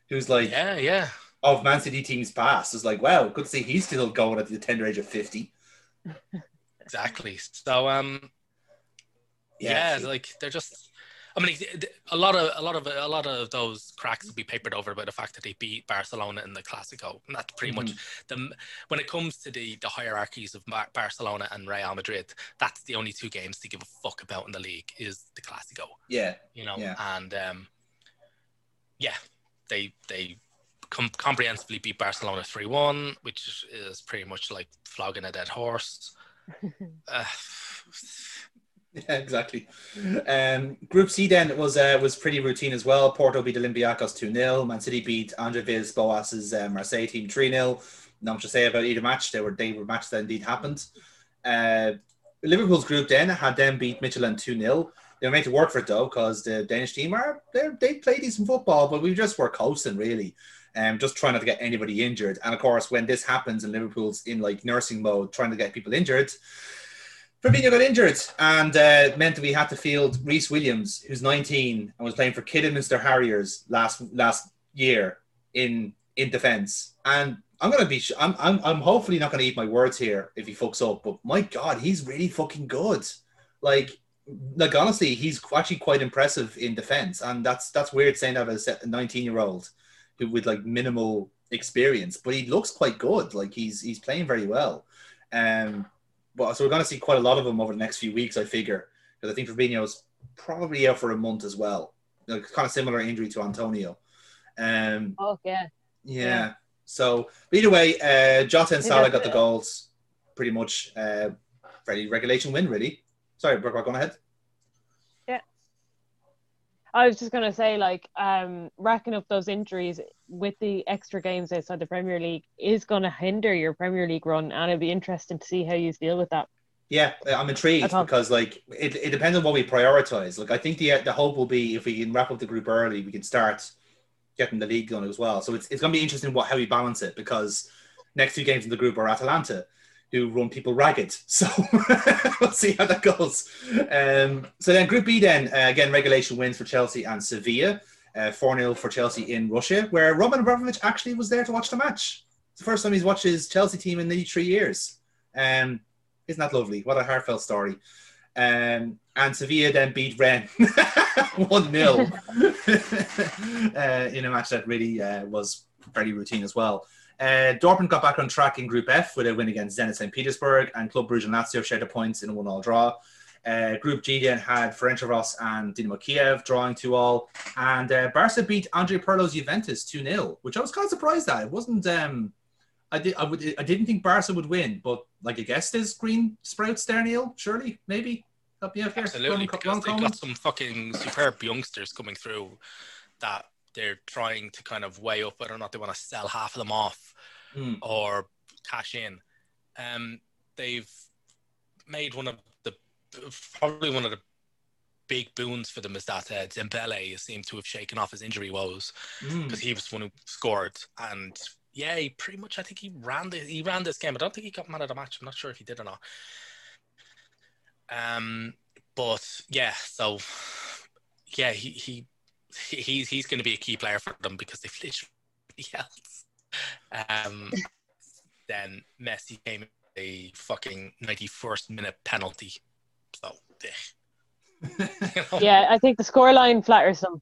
who's like yeah, yeah, of Man City teams past. It's like, wow, good to see he's still going at the tender age of 50. exactly. So um, yeah, Yeah. like they're just. I mean, a lot of a lot of a lot of those cracks will be papered over by the fact that they beat Barcelona in the Clasico, and that's pretty much the when it comes to the the hierarchies of Bar- Barcelona and Real Madrid. That's the only two games to give a fuck about in the league is the Clasico, yeah. you know, Yeah. and um, yeah, they they com- comprehensively beat Barcelona three one, which is pretty much like flogging a dead horse. uh, Yeah, exactly. Um, Group C then was uh, was pretty routine as well. Porto beat Olympiacos 2 0. Man City beat Andre Villas Boas's uh, Marseille team 3 0. Not much to say about either match. They were they were matches that indeed happened. Uh, Liverpool's group then had them beat Midtjylland 2 0. They were made to work for it though, because the Danish team are they they play decent football, but we just were coasting really. Um, just trying not to get anybody injured. And of course, when this happens and Liverpool's in like nursing mode, trying to get people injured, Fabinho got injured and uh, meant that we had to field Rhys Williams, who's 19 and was playing for Kidderminster Harriers last last year in in defence. And I'm gonna be, I'm, I'm, I'm hopefully not gonna eat my words here if he fucks up. But my God, he's really fucking good. Like, like honestly, he's actually quite impressive in defence, and that's that's weird saying that as a 19 year old who with like minimal experience, but he looks quite good. Like he's he's playing very well. Um, but so we're going to see quite a lot of him over the next few weeks, I figure, because I think Fabinho's probably out for a month as well. Like, kind of similar injury to Antonio. Um, Oh yeah, yeah. Yeah. So, either way, uh, Jota and Salah got the goals. Pretty much, uh, very regulation win, really. Sorry, Brooke, go ahead. I was just gonna say like um racking up those injuries with the extra games outside the Premier League is gonna hinder your Premier League run, and it'd be interesting to see how you deal with that. Yeah, I'm intrigued because like it, it depends on what we prioritize. Like I think the the hope will be if we can wrap up the group early, we can start getting the league going as well. So it's, it's going to be interesting what how we balance it because next two games in the group are Atalanta, who run people ragged. So we'll see how that goes. Um, so then Group B then uh, again regulation wins for Chelsea and Sevilla, uh, four 0 for Chelsea in Russia, where Roman Abramovich actually was there to watch the match. It's the first time he's watched his Chelsea team in nearly three years. Um, isn't that lovely? What a heartfelt story. Um, and Sevilla then beat Rennes 1 0 uh, in a match that really uh, was very routine as well. Uh, Dortmund got back on track in Group F with a win against Zenit St. Petersburg, and Club Brugge and Lazio shared the points in a one-all draw. Uh, Group G then had Ferencvaros and Dinamo Kiev drawing two all, and uh, Barca beat Andre Pirlo's Juventus two 0 which I was kind of surprised at. It wasn't. Um, I did. I would. I didn't think Barca would win, but like I guess there's green sprouts there, Neil. Surely, maybe. Help you out here. Absolutely, Go on, because they've got some fucking superb youngsters coming through that they're trying to kind of weigh up whether or not they want to sell half of them off Mm. or cash in. Um, they've made one of the probably one of the big boons for them is that uh, Dembele seemed to have shaken off his injury woes Mm. because he was the one who scored and yeah, he pretty much I think he ran the he ran this game. I don't think he got man of the match. I'm not sure if he did or not. Um, but yeah, so yeah, he he- he's he's going to be a key player for them because they've literally else. Um, then Messi came in a fucking 91st minute penalty. So eh. you know? Yeah, I think the scoreline flatters them.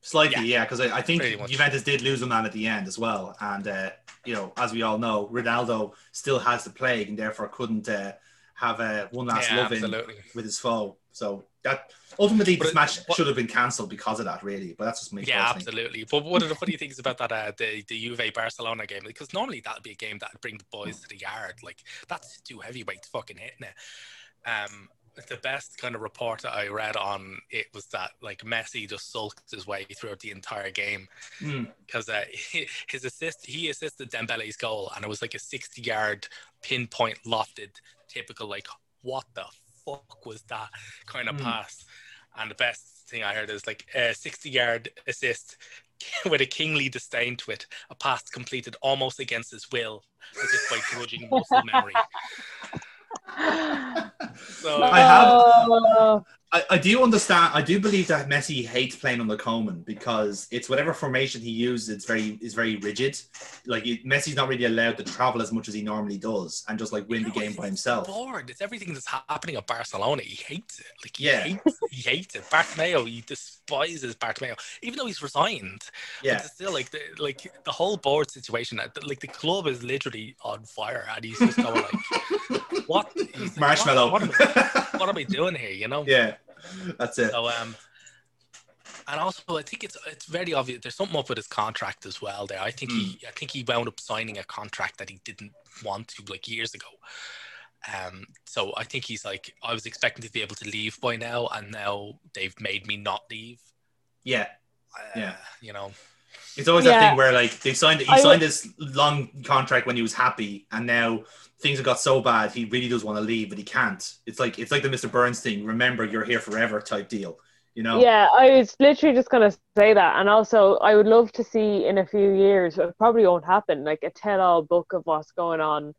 Slightly, yeah, because I, I think Juventus did lose a man at the end as well, and uh, you know, as we all know, Ronaldo still has the plague and therefore couldn't uh, have uh, one last Yeah, love in with his foe. So that ultimately But this it- what- should have been cancelled because of that, really. But that's just me. Yeah, absolutely. But one of the funny things about that, uh, the the Juve Barcelona game, because normally that'd be a game that'd bring the boys to the yard. Like that's two heavyweights fucking hitting it. Um, the best kind of report that I read on it was that like Messi just sulked his way throughout the entire game Mm. because uh, his assist he assisted Dembele's goal and it was like a 60 yard pinpoint lofted typical like what the fuck was that kind of Mm. pass and the best thing I heard is like a 60 yard assist with a kingly disdain to it a pass completed almost against his will as if by grudging muscle memory so I have- I, I do understand. I do believe that Messi hates playing under Koeman because it's whatever formation he uses. It's very is very rigid. Like he, Messi's not really allowed to travel as much as he normally does and just like win the game by himself. bored. It's everything that's happening at Barcelona. He hates it. Like he Yeah. hates, he hates it. Bartomeu, he despises Bartomeu, even though he's resigned. Yeah, it's still like the like the whole board situation. uh, Like the club is literally on fire, and he's just going like, "What? he's like, marshmallow. What, what, am I, what am I doing here? You know?" yeah, that's it. So um, and also I think it's it's very obvious. There's something up with his contract as well. There, I think he I think he wound up signing a contract that he didn't want to like years ago. Um, so I think he's like I was expecting to be able to leave by now, and now they've made me not leave. Yeah, Uh, Yeah. you know. it's always that thing where like they signed. He signed would- this long contract when he was happy, and now things have got so bad he really does want to leave, but he can't. It's like it's like the Mr. Burns thing. Remember, you're here forever type deal. You know? Yeah, I was literally just gonna say that, and also I would love to see in a few years. It probably won't happen. Like a tell-all book of what's going on.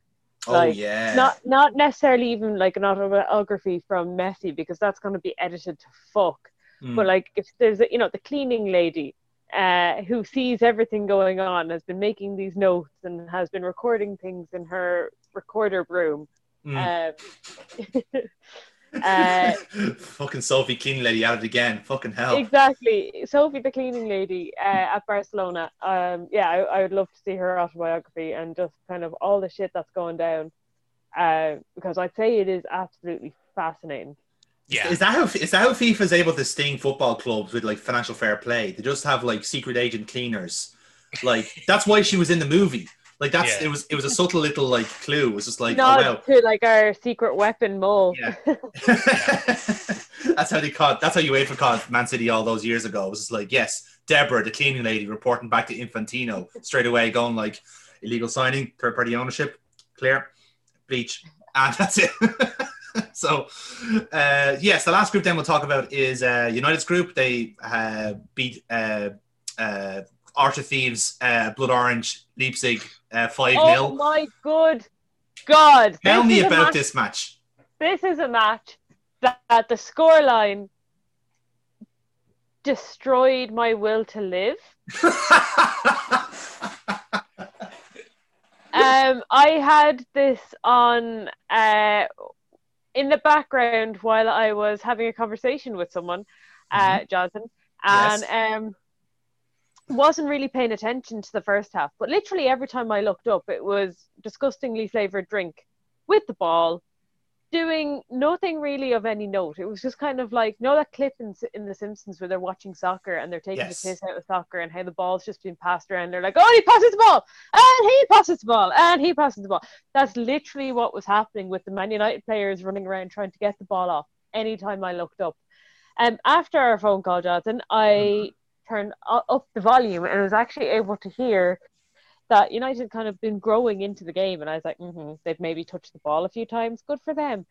Oh like, yeah. Not not necessarily even like an autobiography from Messi because that's gonna be edited to fuck. Mm. But like if there's a, you know the cleaning lady uh, who sees everything going on has been making these notes and has been recording things in her recorder room. Mm. Uh, uh, Fucking Sophie King lady at it again. Fucking hell. Exactly, Sophie, the cleaning lady uh, at Barcelona. Um, yeah, I, I would love to see her autobiography and just kind of all the shit that's going down, uh, because I'd say it is absolutely fascinating. Yeah. Is that how is that how FIFA's able to sting football clubs with like financial fair play? They just have like secret agent cleaners. Like that's why she was in the movie. Like that's Yeah. it was it was a subtle little like clue. It was just like Not oh to like our secret weapon mole. Yeah. that's how they caught that's how UEFA caught Man City all those years ago. It was just like, yes, Deborah, the cleaning lady, reporting back to Infantino straight away, going like illegal signing, third party ownership, clear, bleach. And that's it. so uh, yes, the last group then we'll talk about is uh, United's group. They uh, beat uh, uh, Archer Thieves, uh, Blood Orange, Leipzig uh, 5 0. Oh my good God! Tell This me about match- this match. This is a match that, that the scoreline destroyed my will to live. um, I had this on uh, in the background while I was having a conversation with someone, uh, Jonathan, and Yes. um, wasn't really paying attention to the first half. But literally every time I looked up, it was disgustingly flavored drink with the ball, doing nothing really of any note. It was just kind of like, know that clip in, in The Simpsons where they're watching soccer and they're taking Yes. the piss out of soccer and how the ball's just being passed around. They're like, oh, he passes the ball, and he passes the ball, and he passes the ball. That's literally what was happening with the Man United players running around trying to get the ball off anytime I looked up. Um, after our phone call, Jonathan, I turned up the volume and was actually able to hear that United kind of been growing into the game, and I was like, mm-hmm, they've maybe touched the ball a few times. Good for them.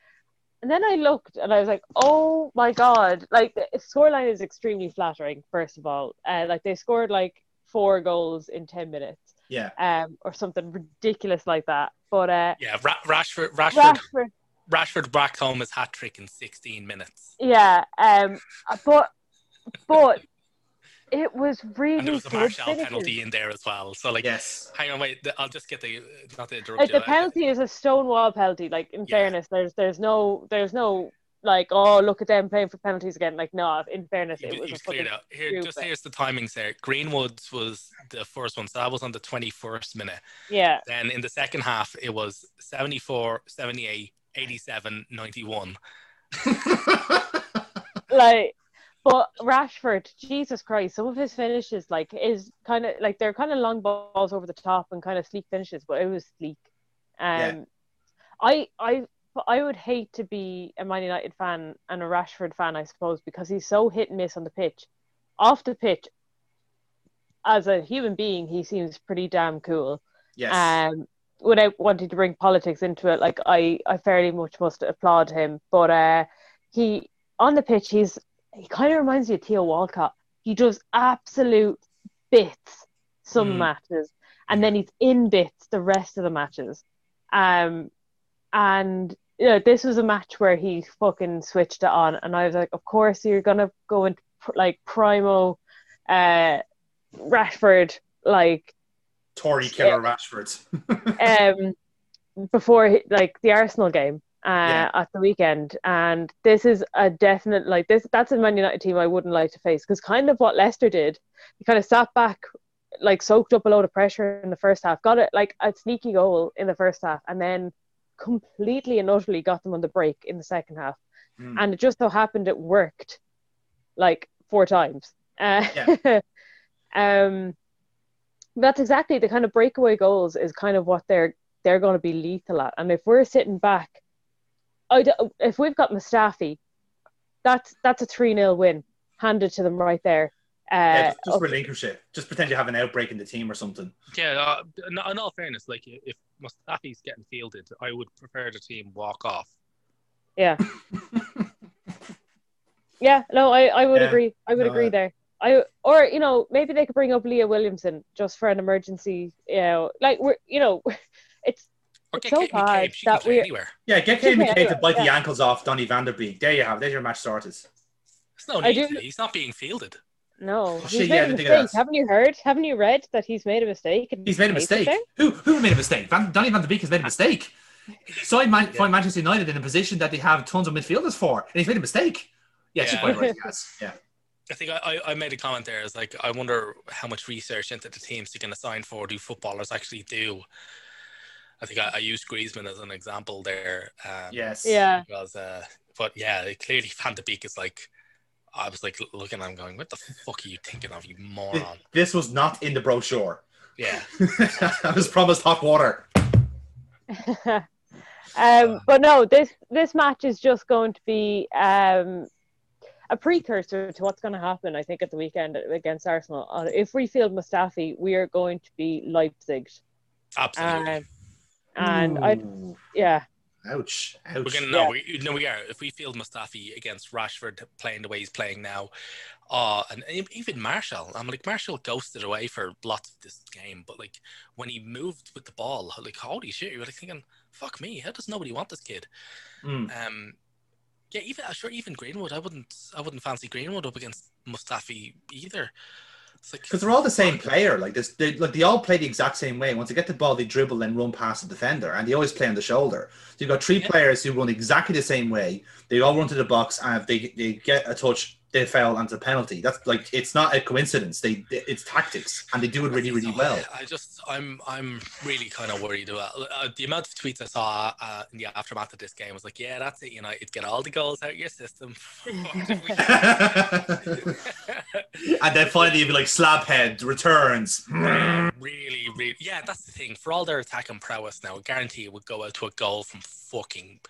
And then I looked and I was like, oh my god! Like the scoreline is extremely flattering. First of all, uh, like they scored like four goals in ten minutes, Yeah. um, or something ridiculous like that. But uh, Yeah, Ra- Rashford, Rashford, Rashford, Rashford backed home his hat trick in 16 minutes. yeah, um, but but it was really And there was a good Martial finishes. penalty in there as well. So, like, Yes. hang on, wait, I'll just get the, not to interrupt like you. the uh, penalty is a stonewall penalty. Like in Yeah. fairness, there's there's no there's no like oh look at them playing for penalties again. Like no, in fairness, You've, it was a you've cleared fucking out. Here, just here's the timings there. Greenwood's was the first one, so that was on the 21st minute. yeah. Then in the second half, it was 74, 78, 87, 91. like but Rashford, Jesus Christ, some of his finishes like is kind of like they're kind of long balls over the top and kind of sleek finishes, but it was sleek. Um, Yeah. I I I would hate to be a Man United fan and a Rashford fan, I suppose, because he's so hit and miss on the pitch. Off the pitch, as a human being, he seems pretty damn cool. yes. um, without wanting to bring politics into it, like I, I fairly much must applaud him. But uh, he on the pitch, he's he kind of reminds me of Theo Walcott. He does absolute bits some Mm. matches, and then he's in bits the rest of the matches. Um, and you know, this was a match where he fucking switched it on, and I was like, of course you're gonna go into like primo, uh, Rashford like Tory killer Rashford. um before like the Arsenal game uh Yeah. at the weekend and this is a definite like this that's a Man United team I wouldn't like to face because kind of what Leicester did he kind of sat back like soaked up a load of pressure in the first half got it like a sneaky goal in the first half and then completely and utterly got them on the break in the second half Mm. and it just so happened it worked like four times uh, um that's exactly the kind of breakaway goals is kind of what they're they're going to be lethal at. And if we're sitting back, I don't- if we've got Mustafi, that's that's a three 0 win handed to them right there. Uh, yeah, just, just up- relinquish it. Just pretend you have an outbreak in the team or something. Yeah, uh, in, in all fairness, like if Mustafi's getting fielded, I would prefer the team walk off. yeah, yeah. No, I, I would Yeah. agree. I would No, agree uh, there. I or you know maybe they could bring up Leah Williamson just for an emergency. You know, like we're you know, it's Or It's get so Kate bad McCabe, she that play we're- anywhere. Yeah, get Kate Yeah, McCabe to yeah, bite the ankles off Donny van de Beek. There you have. There's your match started. There's no I need. do- to. He's not being fielded. no. Oh, he's shit, made yeah, I a didn't think of mistake. that. Haven't you heard? Haven't you read that he's made a mistake? and He's made a hates it mistake. there? Who who made a mistake? Van, Donny van de Beek has made a mistake. So I might find Manchester United in a position that they have tons of midfielders for, and he's made a mistake. Yeah, she's Yeah. quite right. Yes. Yeah. I think I, I, I made a comment there. It's like I wonder how much research into the teams they can assign for do footballers actually do. I think I, I used Griezmann as an example there. Um, Yes. Yeah. Because, uh, but yeah, clearly Van de Beek is like, I was like looking at him going, "What the fuck are you thinking of, you moron?" This was not in the brochure. Yeah, I was promised hot water. um, but no, this this match is just going to be um, a precursor to what's going to happen. I think at the weekend against Arsenal. Uh, if we field Mustafi, we are going to be Leipzig. absolutely. Um, and I, yeah, Ouch. Ouch. We're gonna no, we no, we are. If we field Mustafi against Rashford playing the way he's playing now, uh, and even Martial, I'm like Martial ghosted away for lots of this game, but like when he moved with the ball, like holy shit, you're like thinking, fuck me, how does nobody want this kid? Mm. Um, yeah, even uh, sure, even Greenwood, I wouldn't, I wouldn't fancy Greenwood up against Mustafi either. Because they're all the same player. Like this, they like they all play the exact same way. Once they get the ball, they dribble and run past the defender, and they always play on the shoulder. So you've got three Yeah. players who run exactly the same way. They all run to the box, and if they they get a touch, they and it's a penalty. That's like it's not a coincidence. They, they- it's tactics, and they do it really really well. I just, I'm, I'm really kind of worried about uh, the amount of tweets I saw uh, in the aftermath of this game. Was like, yeah, that's it. United get all the goals out of your system. and then finally, you'd be like slab head returns. really, really, yeah, that's the thing. For all their attacking prowess now, I guarantee it would go out to a goal from fucking,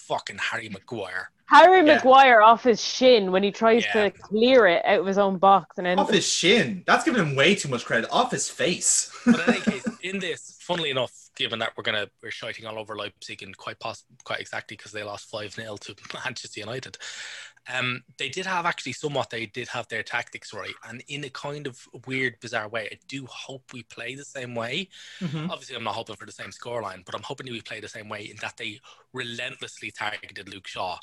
fucking Harry Maguire. Harry Yeah. Maguire off his shin when he tries Yeah. to clear it out of his own box and ends Off his shin. That's giving him way too much credit. Off his face. But in any case, in this, funnily enough, given that we're gonna we're shouting all over Leipzig and quite poss- quite exactly because they lost five 0 to Manchester United, um, they did have actually somewhat they did have their tactics right, and in a kind of weird, bizarre way. I do hope we play the same way. Obviously, I'm not hoping for the same scoreline, but I'm hoping we play the same way in that they relentlessly targeted Luke Shaw.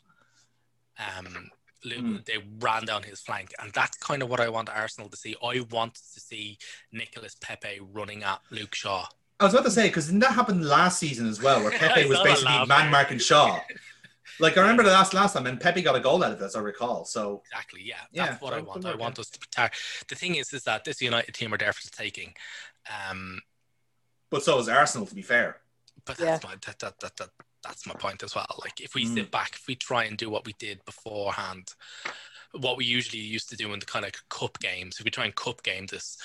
Um, Luke, Mm. they ran down his flank, and that's kind of what I want Arsenal to see. I want to see Nicholas Pepe running at Luke Shaw. I was about to say because didn't that happen last season as well, where Pepe was basically man marking Shaw. Like I remember the last last time, and Pepe got a goal out of it, as I recall. So Exactly, yeah, Yeah, that's what I want. I want us to tar- The thing is, is that this United team are there for the taking. Um, but so is Arsenal, to be fair. but that's my that, that, that, that that's my point as well. Like if we Mm. sit back, if we try and do what we did beforehand, what we usually used to do in the kind of cup games, if we try and cup game this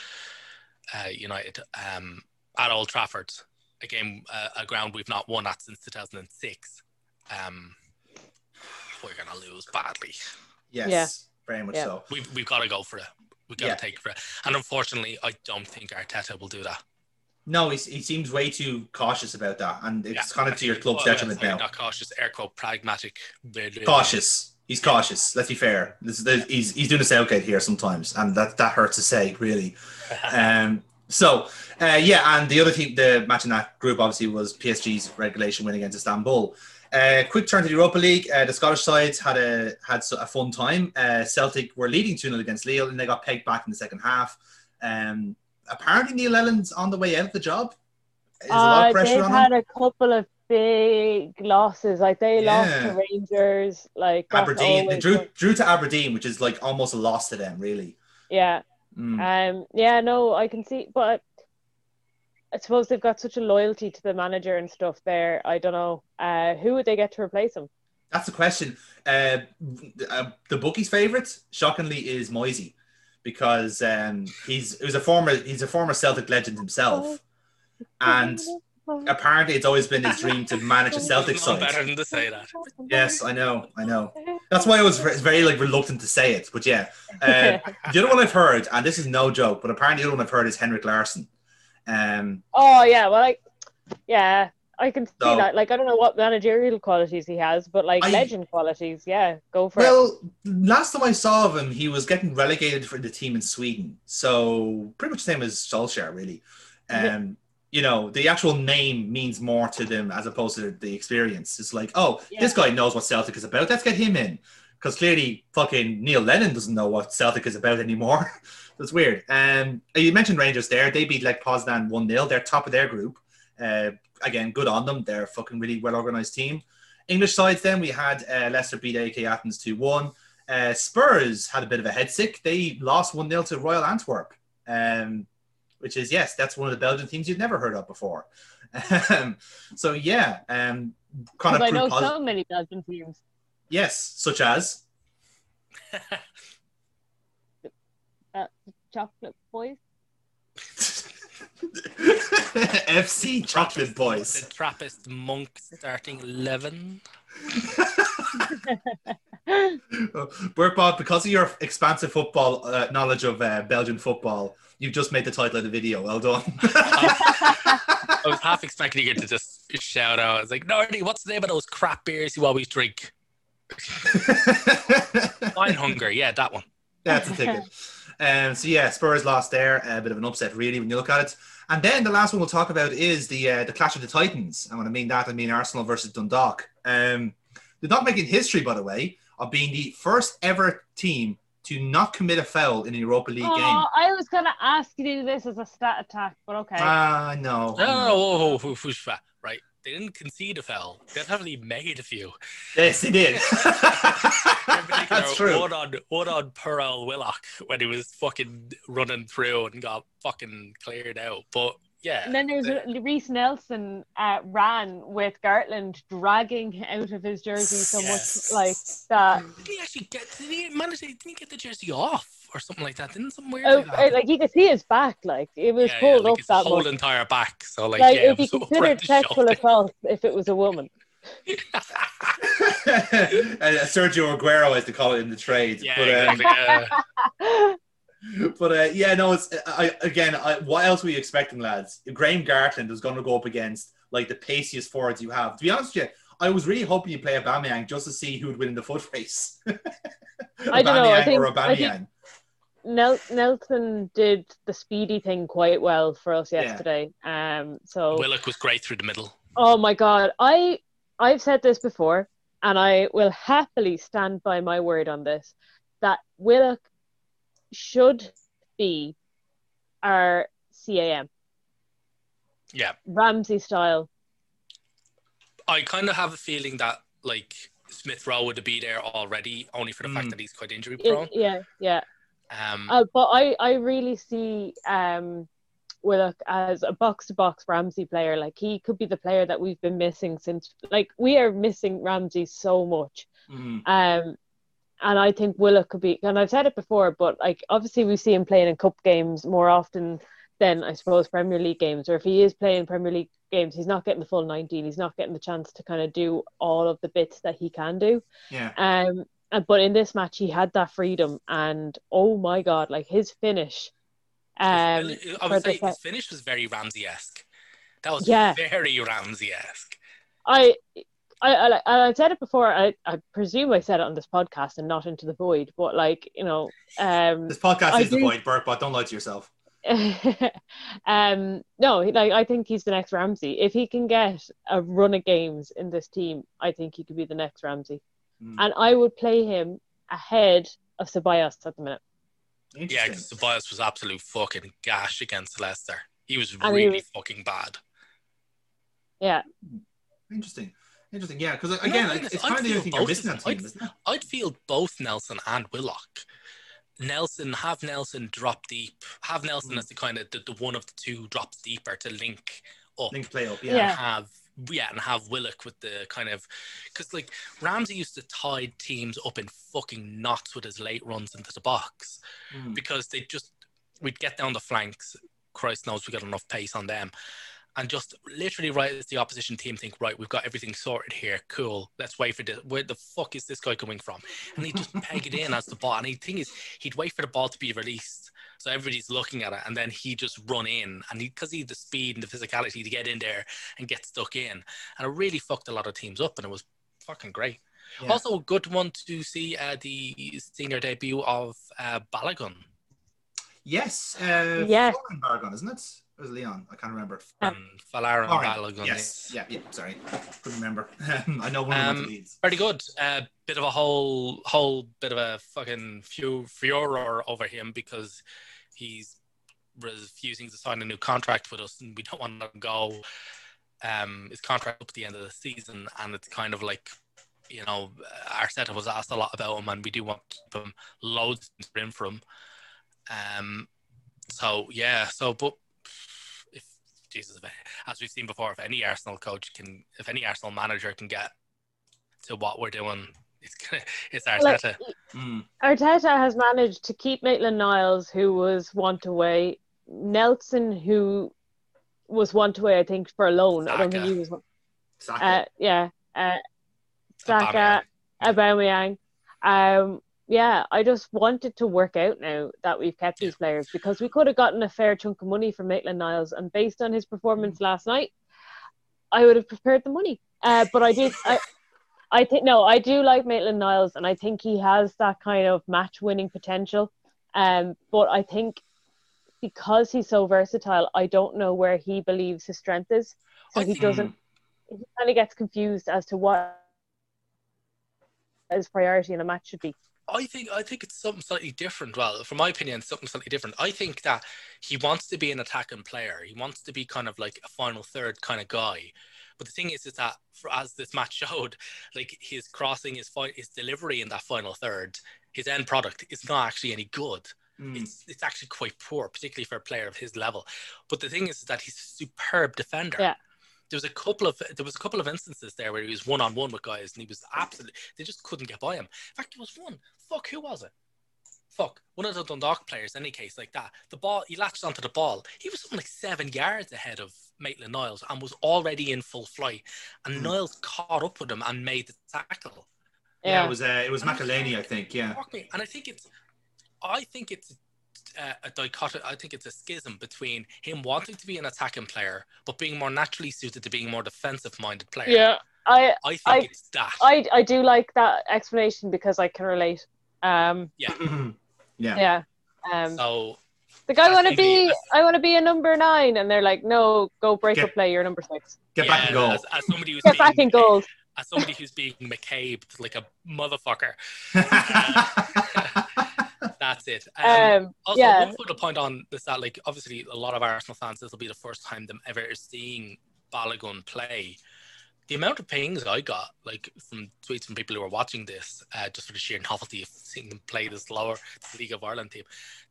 uh, United um, at Old Trafford, a game, uh, a ground we've not won at since 2006, um, we're gonna lose badly. Yes, Yeah. very much Yeah. so. We've we've got to go for it. We've got to Yeah. take it for it. And unfortunately, I don't think Arteta will do that. No, he's, he seems way too cautious about that, and it's Yeah, kind of to your club's Well, detriment now. Not cautious, air quote, pragmatic. Cautious. He's cautious. Let's be fair. This, this, he's he's doing a Southgate here sometimes, and that that hurts to say, really. Um, so, uh, yeah, and the other team, the match in that group obviously was PSG's regulation win against Istanbul. Uh, quick turn to the Europa League. Uh, the Scottish sides had a had a fun time. Uh, Celtic were leading 2 0 against Lille, and they got pegged back in the second half. Um, apparently, Neil Lennon's on the way out of the job. Is a lot Uh, of pressure they've on had him. a couple of big losses. Like they lost to Rangers. Like Aberdeen, they drew drew to Aberdeen, which is like almost a loss to them, really. yeah. Mm. Um. Yeah. No, I can see, but I suppose they've got such a loyalty to the manager and stuff. There, I don't know. Uh, who would they get to replace him? That's the question. Uh, uh, the bookie's favorite, shockingly, is Moisey, because um, he's he was a former he's a former Celtic legend himself, and apparently it's always been his dream to manage a Celtic side. better than to say that. Yes, I know, I know. That's why I was very, very like reluctant to say it. But yeah, uh, the other one I've heard, and this is no joke, but apparently the other one I've heard is Henrik Larsson. Um, Oh yeah, well, like, yeah, I can see So- that. Like, I don't know what managerial qualities he has, but like I- legend qualities, yeah, go for it. Well, last time I saw of him, he was getting relegated for the team in Sweden. So pretty much the same as Solskjaer, really. Um, you know, the actual name means more to them as opposed to the experience. It's like, oh, this guy knows what Celtic is about. Let's get him in. Because clearly, fucking Neil Lennon doesn't know what Celtic is about anymore. That's weird. Um, you mentioned Rangers there. They beat like Poznan 1 0. They're top of their group. Uh, again, good on them. They're a fucking really well organized team. English sides, then we had uh, Leicester beat AEK Athens 2 1. Uh, Spurs had a bit of a head sick. They lost 1 0 to Royal Antwerp, um, which is, yes, that's one of the Belgian teams you've never heard of before. Um, so, yeah, um, kind 'Cause of I know proof posi- so many Belgian teams. Yes, such as. Chocolate boys. FC Chocolate Boys. The Trappist monk starting 11. Work Bob, because of your expansive football uh, knowledge of uh, Belgian football, you've just made the title of the video. Well done. I was half expecting you to just shout out. I was like, Nordy, what's the name of those crap beers you always drink? Wine Hunger. Yeah, that one. That's a ticket. Um, so yeah, Spurs lost there. A bit of an upset, really, when you look at it. And then the last one we'll talk about is the uh, the clash of the Titans. And when I mean that, I mean Arsenal versus Dundalk. Um, not making history, by the way, of being the first ever team to not commit a foul in a Europa League Oh, game. I was gonna ask you this as a stat attack, but okay. Ah, no. No, no, no, fat, right? They didn't concede a foul. They definitely made a few. Yes, he did. That's true. One on one on Pearl Willock when he was fucking running through and got fucking cleared out. But yeah, and then there's Reiss Nelson uh, ran with Gartland dragging out of his jersey so Yes. much like that. did he actually get? Did he manage? to- Didn't he get the jersey off or something like that? Didn't some weird? Oh, like, that uh, like you could see his back, like it was yeah, yeah, pulled like up his that whole much. entire back. So like, Like yeah, it'd be it was over considered sexual assault if it was a woman. uh, Sergio Aguero, as they call it in the trade. Yeah, but, uh, exactly. yeah. but uh, yeah, no. It's I, again. I, what else were you expecting, lads? Graham Gartland was going to go up against like the paciest forwards you have. To be honest with you, I was really hoping you play Aubameyang just to see who would win in the foot race. I don't know, I think- or a I think- Nel- Nelson did the speedy thing quite well for us Yeah. yesterday. Um, so Willock was great through the middle. Oh my god, I I've said this before, and I will happily stand by my word on this. That Willock should be our CAM Yeah, Ramsey style. I kind of have a feeling that like Smith Rowe would be there already, only for the Mm. fact that he's quite injury prone. yeah, yeah. Um, Uh, but I I really see um Willock as a box to box Ramsey player. Like he could be the player that we've been missing since. Like we are missing Ramsey so much. Mhm. Um, and I think Willock could be, and I've said it before, but like obviously we see him playing in cup games more often than I suppose Premier League games. Or if he is playing Premier League games, he's not getting the full 19. He's not getting the chance to kind of do all of the bits that he can do. Yeah. Um, and- but in this match, he had that freedom, and oh my god, like his finish. Um, I would say his finish was very Ramsey esque. That was Yeah. very Ramsey esque. I, I, I, like- I said it before. I, I presume I said it on this podcast and not into the void. But like you know, um, This podcast I is the void, point, Burke, but don't lie to yourself. um, no, like I think he's the next Ramsey. If he can get a run of games in this team, I think he could be the next Ramsey. Mm. And I would play him ahead of Ceballos at the minute. Yeah, because Tobias was absolute fucking gash against Leicester. He was And he really was- fucking bad. Yeah, Interesting. Interesting. Yeah, because again, No, it's, it's kind of the feel only thing you're missing of on them. team, isn't it? I'd feel both Nelson and Willock. Nelson, have Nelson drop deep. Have Nelson Mm. as the kind of the, the one of the two drops deeper to link up. Link play up. Yeah. Have yeah, and have Willock with the kind of because like Ramsey used to tie teams up in fucking knots with his late runs into the box Mm. because they just we'd get down the flanks. Christ knows we got enough pace on them. And just literally right as the opposition team think, right, we've got everything sorted here. Cool. Let's wait for this. Where the fuck is this guy coming from? And he'd just peg it in as the ball. And the thing is, he'd wait for the ball to be released. So everybody's looking at it. And then he'd just run in. And he because he, had the speed and the physicality to get in there and get stuck in. And it really fucked a lot of teams up. And it was fucking great. Yeah. Also, a good one to see uh, the senior debut of uh, Balogun. Yes. Uh, Yes. Florian Balogun, isn't it? Or is it Leon? I can't remember. and Folarin Florian. Balogun. Yes. Yeah. Yeah. Sorry. Couldn't remember. I know one of the leads. Pretty Leeds. Very good. Uh, bit of a whole whole bit of a fucking fu- furor over him because he's refusing to sign a new contract with us, and we don't want to go. Um, his contract up at the end of the season, and it's kind of like, you know, our Arteta was asked a lot about him, and we do want to keep him loads in for him. Um, so yeah, so but if Jesus, if, as we've seen before, if any Arsenal coach can, if any Arsenal manager can get to what we're doing, it's gonna, it's Like, Arteta. Mm. Arteta has managed to keep Maitland Niles, who was want away, Nelson, who was want away, I think, for a loan. I don't think Saka. he was. Saka. Uh, yeah, uh, Aubameyang. Saka, Aubameyang. Um, yeah, I just wanted to work out now that we've kept these players because we could have gotten a fair chunk of money from Maitland Niles, and based on his performance last night, I would have prepared the money. Uh, but I did. I, I think no, I do like Maitland Niles, and I think he has that kind of match-winning potential. Um, but I think because he's so versatile, I don't know where he believes his strength is, so he doesn't. He kind of gets confused as to what his priority in a match should be. I think I think it's something slightly different. Well, from my opinion, something slightly different. I think that he wants to be an attacking player. He wants to be kind of like a final third kind of guy. But the thing is, is that for, as this match showed, like his crossing, his fi- his delivery in that final third, his end product is not actually any good. Mm. It's it's actually quite poor, particularly for a player of his level. But the thing is, is that he's a superb defender. Yeah. There was a couple of there was a couple of instances there where he was one on one with guys and he was absolutely they just couldn't get by him. In fact, there was one. Fuck, who was it? Fuck, one of the Dundalk players. Any case like that, the ball he latched onto the ball. He was something like seven yards ahead of Maitland Niles and was already in full flight. And Hmm. Niles caught up with him and made the tackle. Yeah, Yeah. it was uh, it was McEleney, I think. Yeah. Fuck me. And I think it's, I think it's uh, a dichotomy. I think it's a schism between him wanting to be an attacking player, but being more naturally suited to being more defensive-minded player. Yeah. I I think I- it's that. I I do like that explanation because I can relate. Um. yeah. Yeah. Um. so the guy want to easy. be, I want to be a number nine, and they're like, no, go break Get- up play. You're number six. Get back and yeah, go. As, as somebody who's Get being, back in goals. as somebody who's being McCabe like a motherfucker. That's it. Um, Um. Also, yeah. one final point on this that, like, obviously, a lot of Arsenal fans, this will be the first time them ever seeing Balogun play. The amount of pings I got, like, from tweets from people who were watching this, uh, just for the sheer novelty of seeing them play this lower League of Ireland team,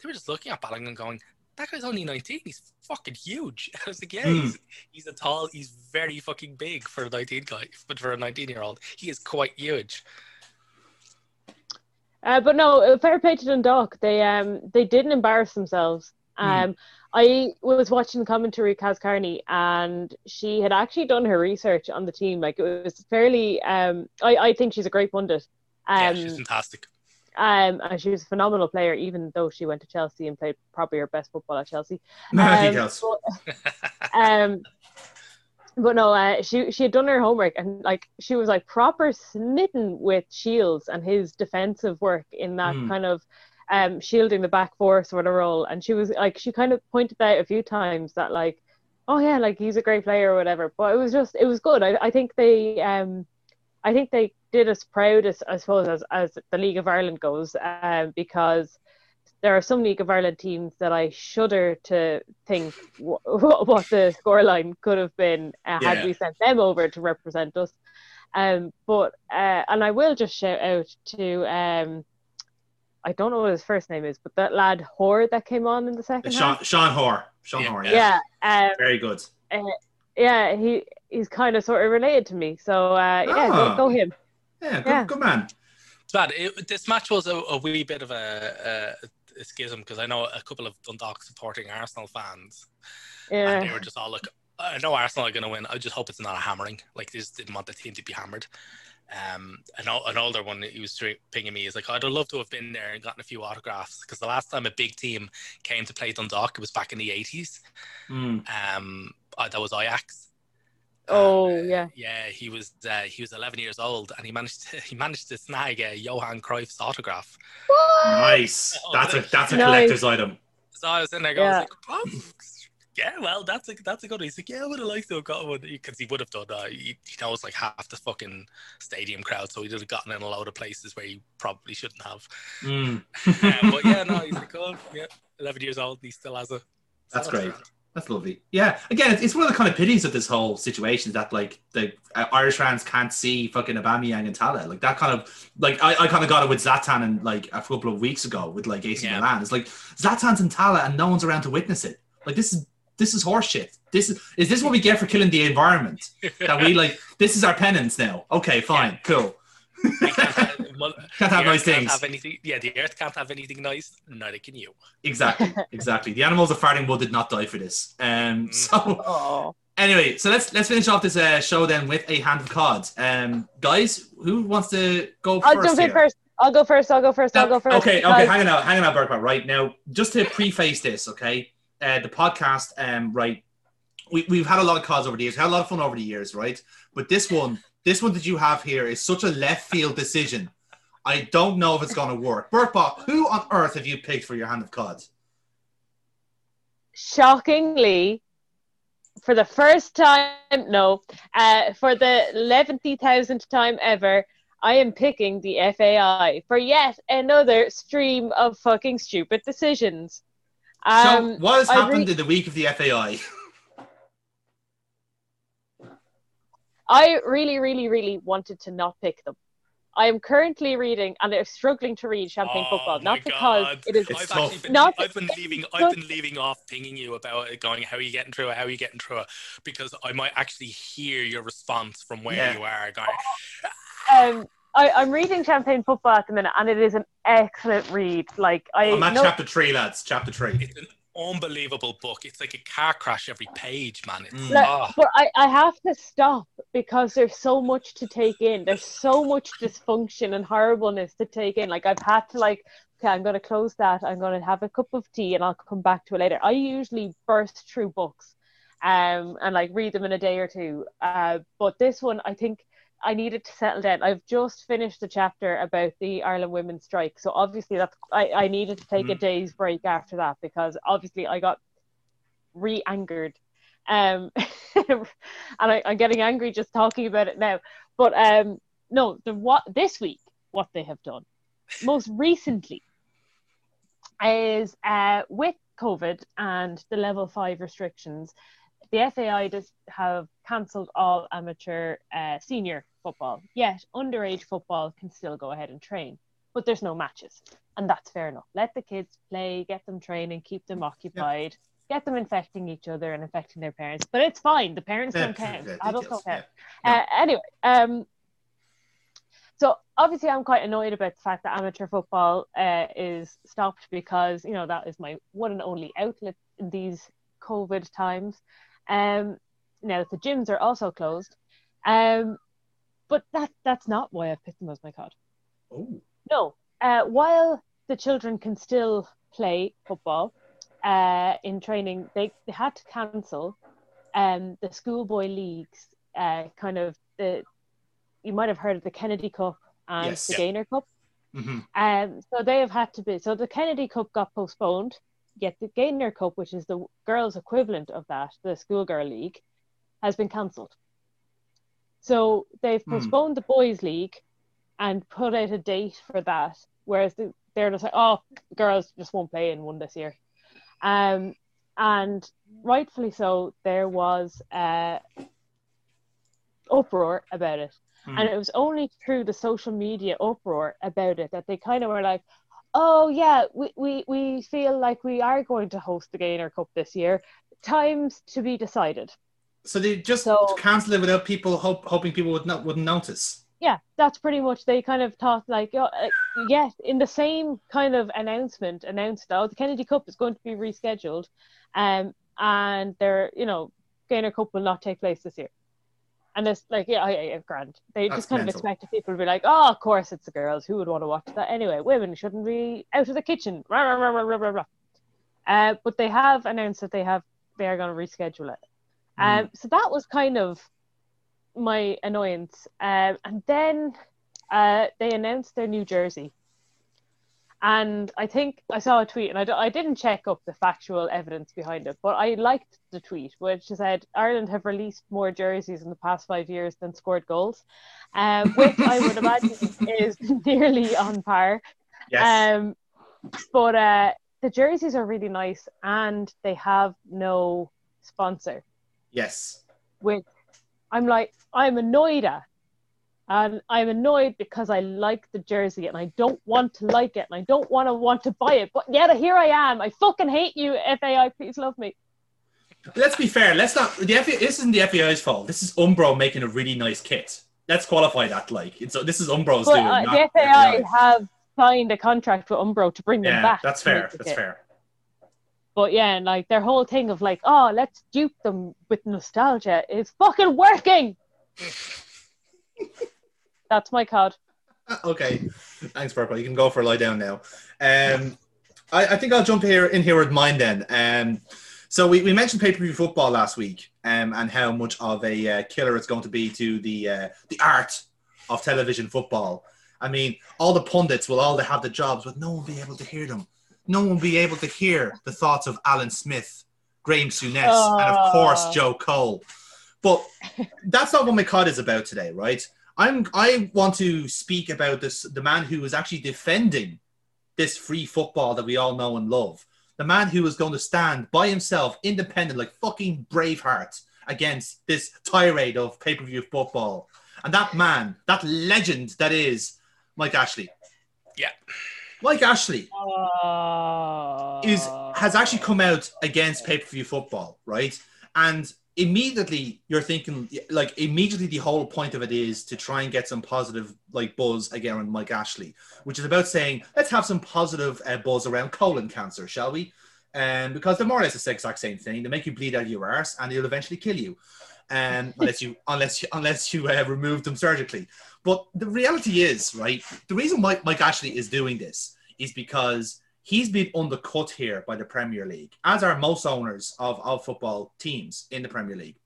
they were just looking at Balogun going, that guy's only 19. He's fucking huge. I was like, yeah, Hmm. he's, he's a tall, he's very fucking big for a 19 guy, but for a 19 year old, he is quite huge. Uh, but no, uh, fair play to Dundalk. They um they didn't embarrass themselves. Hmm. Um, I was watching the commentary Kaz Carney, and she had actually done her research on the team. Like it was fairly. Um, I I think she's a great pundit. yeah, Um, she's fantastic. um, and she was a phenomenal player, even though she went to Chelsea and played probably her best football at Chelsea. No Um, but- um, but no, uh, she she had done her homework and like she was like proper smitten with Shields and his defensive work in that Mm. kind of um shielding the back four sort of role. And she was like she kind of pointed out a few times that like, oh yeah, like he's a great player or whatever. But it was just it was good. I I think they um I think they did us proud as I suppose as as the League of Ireland goes, um because there are some League of Ireland teams that I shudder to think w- what the scoreline could have been uh, Yeah. had we sent them over to represent us. Um, but uh, and I will just shout out to um, I don't know what his first name is, but that lad Hoare that came on in the second Sean half. Sean Hoare. Sean Yeah. Hoare. Yeah. Yeah, um, Very good. yeah, he he's kind of sort of related to me, so uh, yeah, Oh. go, go him. Yeah. Good, Yeah. good man. It's bad. It, this match was a, a wee bit of a, a, a schism because I know a couple of Dundalk supporting Arsenal fans, and they Yeah, were just all like, "I know Arsenal are going to win. I just hope it's not a hammering. Like they just didn't want the team to be hammered." Um, an, an older one he was stra- pinging me is like, "I'd love to have been there and gotten a few autographs because the last time a big team came to play Dundalk, it was back in the '80s. Mm. Um, that was Ajax." Oh, And, uh, yeah. yeah. He was uh, he was 11 years old, and he managed to, he managed to snag a Johan Cruyff's autograph. Nice. Oh, That's a that's a Nice. collector's item. So I was in there going, Yeah. like, oh, yeah, well, that's a that's a good. one." He's like, yeah, I would have liked to have got one because he would have done that. He, he knows like half the fucking stadium crowd, so he would have gotten in a lot of places where he probably shouldn't have. Mm. Um, but yeah, no, he's like, oh, yeah, 11 years old, and he still has a. That's great. grand. That's lovely. Yeah. Again, it's- it's one of the kind of pities of this whole situation that like the uh, Irish fans can't see fucking Aubameyang and Tala. Like that kind of like I, I kind of got it with Zlatan and like a couple of weeks ago with like AC Yeah. Milan. It's like Zlatan's and Tala and no one's around to witness it. Like this is this is horseshit. This is is this what we get for killing the environment? That we like this is our penance now. Okay, fine, cool. Can't have, well, Can't have nice can't things. Have yeah, the Earth can't have anything nice. Neither can you. Exactly, exactly. The animals of farting wood did not die for this. Um, Mm. so oh, Anyway, so let's let's finish off this uh, show then with a Hand of Cod. Um, guys, who wants to go I'll first? jump in first. I'll go first. I'll go first. I'll go first. Okay, okay, because- hang on out, hang on out, Burkman. Right now, just to preface this, okay, uh, the podcast, um, right, we we've had a lot of cards over the years, had a lot of fun over the years, right? But this one, this one that you have here is such a left field decision. I don't know if it's going to work. Burkbot, who on earth have you picked for your Hand of Cod? shockingly, for the first time, no, uh, for the 11,000th time ever, I am picking the FAI for yet another stream of fucking stupid decisions. Um, so, what has I happened re- in the week of the FAI? I really, really, really wanted to not pick them. I am currently reading, and I'm struggling to read Champagne Oh Football, not because God. it is. It's I've tough. been, Not- I've been leaving I've been leaving off pinging you about it, going how are you getting through it, how are you getting through it, because I might actually hear your response from where Yeah. you are going. Um, I, I'm reading Champagne Football at the minute, and it is an excellent read. Like I I'm at know, chapter three, lads. Chapter three. It's an unbelievable book. It's like a car crash every page, man. It's Mm. Like, ah. but I, I have to stop because there's so much to take in. There's so much dysfunction and horribleness to take in. Like I've had to like, okay, I'm gonna close that. I'm gonna have a cup of tea and I'll come back to it later. I usually burst through books, um, and like read them in a day or two. Uh, but this one, I think I needed to settle down. I've just finished the chapter about the Ireland women's strike, so obviously that's I, I needed to take a Mm. day's break after that because obviously I got re-angered um and I, i'm getting angry just talking about it now but um no the what this week what they have done most recently is uh with covid and the level five restrictions the fai does have cancelled all amateur uh, senior football yet underage football can still go ahead and train but there's no matches and that's fair enough let the kids play get them training keep them occupied get them infecting each other and infecting their parents. But it's fine. The parents Yeah, don't count. yeah, Adults don't count. yeah. Uh, anyway, um, so obviously I'm quite annoyed about the fact that amateur football uh, is stopped because you know that is my one and only outlet in these COVID times. Um, now the gyms are also closed, um, but that that's not why I've picked them as my cod. Oh. No, uh, while the children can still play football uh, in training, they, they had to cancel um, the schoolboy leagues. Uh, kind of the you might have heard of the Kennedy Cup and Yes. the Yeah. Gaynor Cup. hmm Um, so they have had to be. So the Kennedy Cup got postponed. Yet the Gaynor Cup, which is the girls' equivalent of that, the schoolgirl league, has been cancelled. So they've Hmm. postponed the boys' league and put out a date for that. Whereas the, they're just like, oh, girls just won't play in one this year. Um, and rightfully so, there was uh, uproar about it. Hmm. And it was only through the social media uproar about it that they kind of were like, oh, yeah, we, we, we feel like we are going to host the Gaynor Cup this year. Times to be decided. So they just So- cancel it without people hope, hoping people would not wouldn't notice. Yeah, that's pretty much. They kind of thought like, oh, uh, yes, in the same kind of announcement, announced oh, the Kennedy Cup is going to be rescheduled, um, and they're, you know, Gaynor Cup will not take place this year. And it's like, yeah, yeah, yeah grand. They That's just kind mental. of expected people to be like, oh, of course it's the girls. Who would want to watch that anyway? Women shouldn't be out of the kitchen. Rah, rah, rah, rah, rah, rah. Uh, but they have announced that they have they are going to reschedule it. Um, so that was kind of my annoyance. Um, and then uh, they announced their new jersey. And I think I saw a tweet, and I, I didn't check up the factual evidence behind it, but I liked the tweet, which said Ireland have released more jerseys in the past five years than scored goals, um, which I would imagine is nearly on par. Yes. Um, but uh, the jerseys are really nice, and they have no sponsor yes. which I'm like, I'm annoyed at. And I'm annoyed because I like the jersey and I don't want to like it and I don't want to want to buy it. But yet here I am. I fucking hate you, FAI. Please love me. Let's be fair. Let's not. The FA, this isn't the FAI's fault. This is Umbro making a really nice kit. Let's qualify that. Like it's this is Umbro's But doing. uh, the FAI FAI. have signed a contract with Umbro to bring them Yeah, back. that's fair. That's fair. But yeah, and like their whole thing of like, oh, let's dupe them with nostalgia is fucking working. that's my cod. Uh, Okay, thanks, Purple. You can go for a lie down now. Um, I, I think I'll jump here in here with mine then. Um, so we, we mentioned pay per view football last week, um, and how much of a uh, killer it's going to be to the uh, the art of television football. I mean, all the pundits will all have the jobs, but no one will be able to hear them. No one will be able to hear the thoughts of Alan Smith, Graham Souness, and of course Oh. Joe Cole. But that's not what my cod is about today, right? I'm I want to speak about this the man who is actually defending this free football that we all know and love. The man who is going to stand by himself, independent, like fucking Braveheart, against this tirade of pay-per-view football. And that man, that legend that is Mike Ashley. Yeah. Mike Ashley Uh, is has actually come out against pay-per-view football, right? And immediately you're thinking like immediately the whole point of it is to try and get some positive like buzz again on Mike Ashley, which is about saying let's have some positive uh, buzz around colon cancer, shall we? Um, because they're more or less the exact same thing. They make you bleed out of your arse and they'll eventually kill you, um, unless you unless you unless you uh, remove them surgically. But the reality is, right? The reason Mike, Mike Ashley is doing this is because he's been undercut here by the Premier League, as are most owners of, of football teams in the Premier League.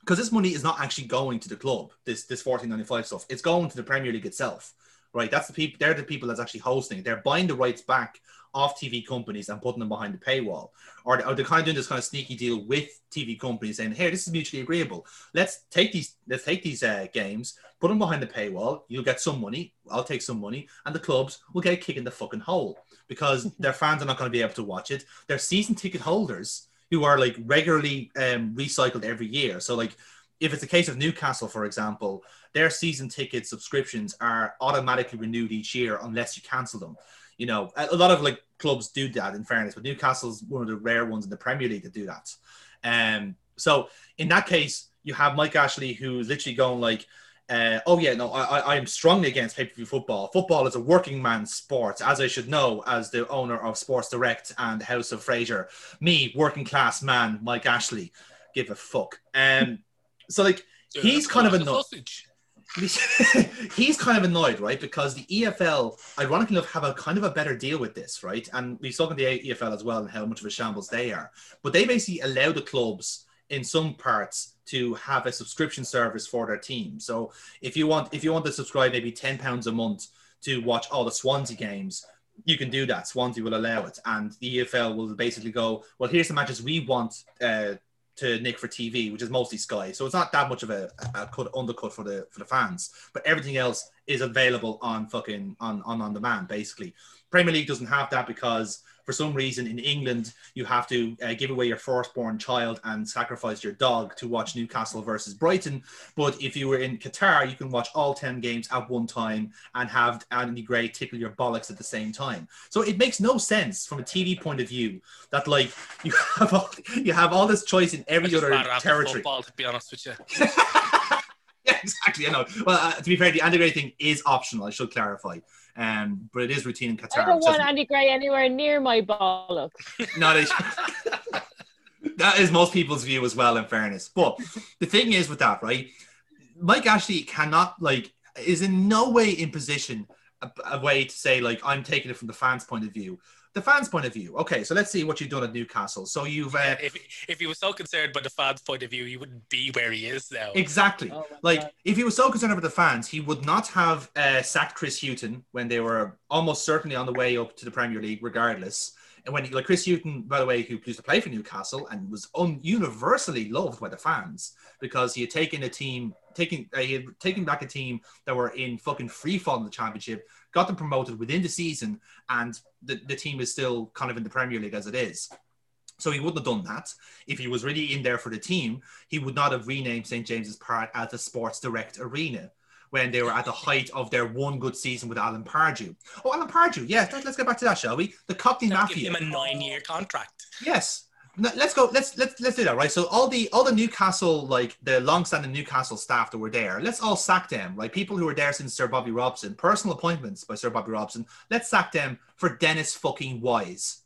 Because this money is not actually going to the club, this this 1495 stuff. It's going to the Premier League itself. Right. That's the people they're the people that's actually hosting. They're buying the rights back off TV companies and putting them behind the paywall. Or, or they're kind of doing this kind of sneaky deal with TV companies saying, Hey, this is mutually agreeable. Let's take these let's take these uh, games, put them behind the paywall. You'll get some money. I'll take some money, and the clubs will get a kick in the fucking hole because their fans are not going to be able to watch it. They're season ticket holders who are like regularly um, recycled every year. So like if it's a case of Newcastle, for example, their season ticket subscriptions are automatically renewed each year unless you cancel them. You know, a a lot of like clubs do that in fairness, but Newcastle's one of the rare ones in the Premier League that do that. Um, so in that case, you have Mike Ashley who's literally going like, uh, oh yeah, no, I, I- I am strongly against pay-per-view football. Football is a working man's sport, as I should know as the owner of Sports Direct and House of Fraser. Me, working class man, Mike Ashley, give a fuck. Um, so like he's kind of a annoyed. sausage. he's kind of annoyed, right? Because the EFL, ironically enough, have a kind of a better deal with this, right? And we've spoken to the EFL as well and how much of a shambles they are. But they basically allow the clubs in some parts to have a subscription service for their team. So if you want, if you want to subscribe maybe ten pounds a month to watch all the Swansea games, you can do that. Swansea will allow it, and the EFL will basically go, well, here's the matches we want uh, to nick for TV, which is mostly Sky. So it's not that much of a, a cut undercut for the for the fans, but everything else is available on fucking on on on demand basically. Premier League doesn't have that because for some reason in England you have to uh, give away your firstborn child and sacrifice your dog to watch Newcastle versus Brighton. But if you were in Qatar, you can watch all 10 games at one time and have Andy Gray tickle your bollocks at the same time. So it makes no sense from a TV point of view that like you have all, you have all this choice in every other rather have the territory. football, to be honest with you. yeah, exactly. I know. Well, uh, to be fair, the Andy Gray thing is optional. I should clarify. Um, but it is routine in Qatar. I don't want Andy Gray anywhere near my bollocks. No, they that is most people's view as well, in fairness. But the thing is with that, right? Mike Ashley cannot like is in no way in position a, a way to say like I'm taking it from the fans' point of view. The fans' point of view. Okay, so let's see what you've done at Newcastle. So you've uh, if if he was so concerned by the fans' point of view, he wouldn't be where he is now. Exactly. Oh like, God. if he was so concerned about the fans, he would not have uh, sacked Chris Hughton when they were almost certainly on the way up to the Premier League, regardless. And when, like, Chris Hughton, by the way, who used to play for Newcastle and was un- universally loved by the fans because he had taken a team, taking, uh, he had taken back a team that were in fucking free fall in the championship, got them promoted within the season, and the, the team is still kind of in the Premier League as it is. So he wouldn't have done that. If he was really in there for the team, he would not have renamed St. James's Park as the Sports Direct Arena when they were at the height of their one good season with Alan Pardew. Oh, Alan Pardew, yeah, let- let's get back to that, shall we? The Cockney Give Mafia. him a nine-year contract. Yes. Let's go. Let's let's let's do that, right? So all the all the Newcastle, like the long-standing Newcastle staff that were there, let's all sack them, right? People who were there since Sir Bobby Robson, personal appointments by Sir Bobby Robson. Let's sack them for Dennis fucking Wise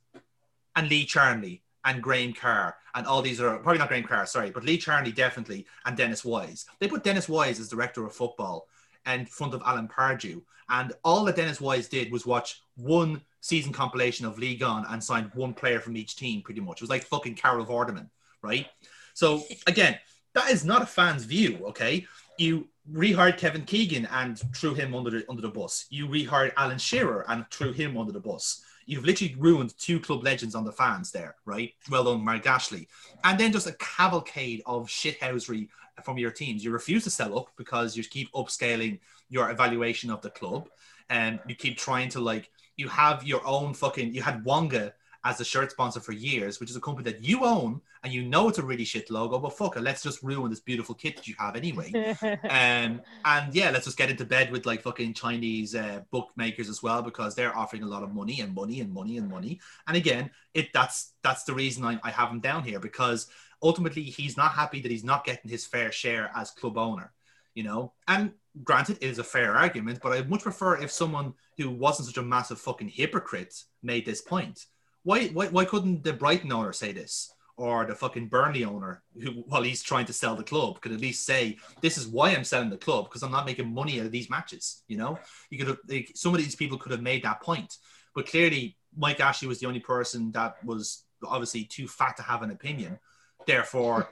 and Lee Charnley and Graham Carr and all these are probably not Graham Carr, sorry, but Lee Charnley definitely and Dennis Wise. They put Dennis Wise as director of football in front of Alan Pardew, and all that Dennis Wise did was watch one season compilation of Ligue 1 and signed one player from each team, pretty much. It was like fucking Carol Vorderman, right? So again, that is not a fan's view, okay? You rehired Kevin Keegan and threw him under the under the bus. You rehired Alan Shearer and threw him under the bus. You've literally ruined two club legends on the fans there, right? Well done, Mark Ashley. And then just a cavalcade of shithousery from your teams. You refuse to sell up because you keep upscaling your evaluation of the club, and you keep trying to like you have your own fucking. You had Wonga as a shirt sponsor for years, which is a company that you own and you know it's a really shit logo, but fuck it, let's just ruin this beautiful kit that you have anyway. um, and yeah, let's just get into bed with like fucking Chinese uh, bookmakers as well because they're offering a lot of money and money and money and money. And again, it that's that's the reason I, I have him down here because ultimately he's not happy that he's not getting his fair share as club owner, you know. And granted, it is a fair argument, but I'd much prefer if someone who wasn't such a massive fucking hypocrite made this point why, why, why couldn't the Brighton owner say this? Or the fucking Burnley owner, who while he's trying to sell the club, could at least say, "This is why I'm selling the club because I'm not making money out of these matches." You know, you could have like, some of these people could have made that point, but clearly Mike Ashley was the only person that was obviously too fat to have an opinion, therefore,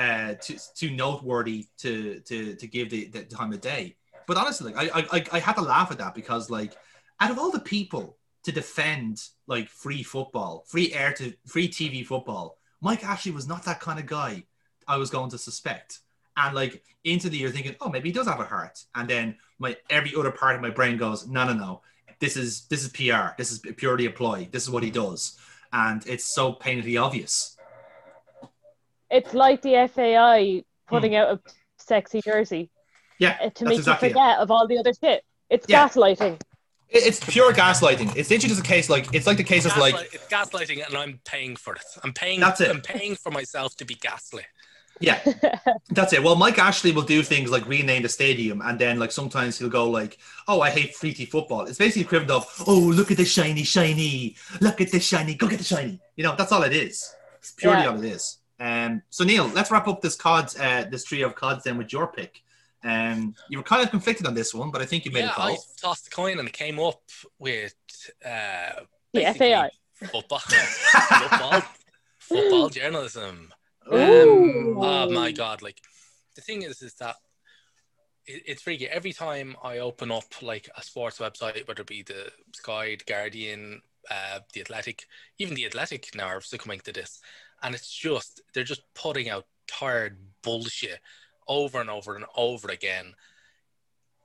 uh, too, too noteworthy to to to give the, the time of day. But honestly, like I, I I had to laugh at that because like out of all the people to defend like free football, free air to free TV football. Mike Ashley was not that kind of guy I was going to suspect. And like into the year thinking, oh, maybe he does have a heart. And then my every other part of my brain goes, no, no, no. This is this is PR. This is purely a ploy. This is what he does. And it's so painfully obvious. It's like the FAI putting hmm. out a sexy jersey. Yeah. Uh, to make exactly you forget it. of all the other shit. It's yeah. gaslighting. It's pure gaslighting. It's literally just a case like it's like the case of like it's gaslighting, and I'm paying for it. I'm paying. That's it. I'm paying for myself to be gaslit. Yeah, that's it. Well, Mike Ashley will do things like rename the stadium, and then like sometimes he'll go like, "Oh, I hate free football." It's basically equivalent of, "Oh, look at the shiny, shiny. Look at the shiny. Go get the shiny." You know, that's all it is. It's purely yeah. all it is. Um, so Neil, let's wrap up this cards, uh, this trio of cards, then with your pick. Um, you were kind of conflicted on this one, but I think you made yeah, a call. I tossed the coin and it came up with uh, the FAI football, football, football journalism. Um, oh my god! Like the thing is, is that it, it's freaky. Every time I open up like a sports website, whether it be the Sky, the Guardian, uh, the Athletic, even the Athletic now are succumbing to this, and it's just they're just putting out tired bullshit over and over and over again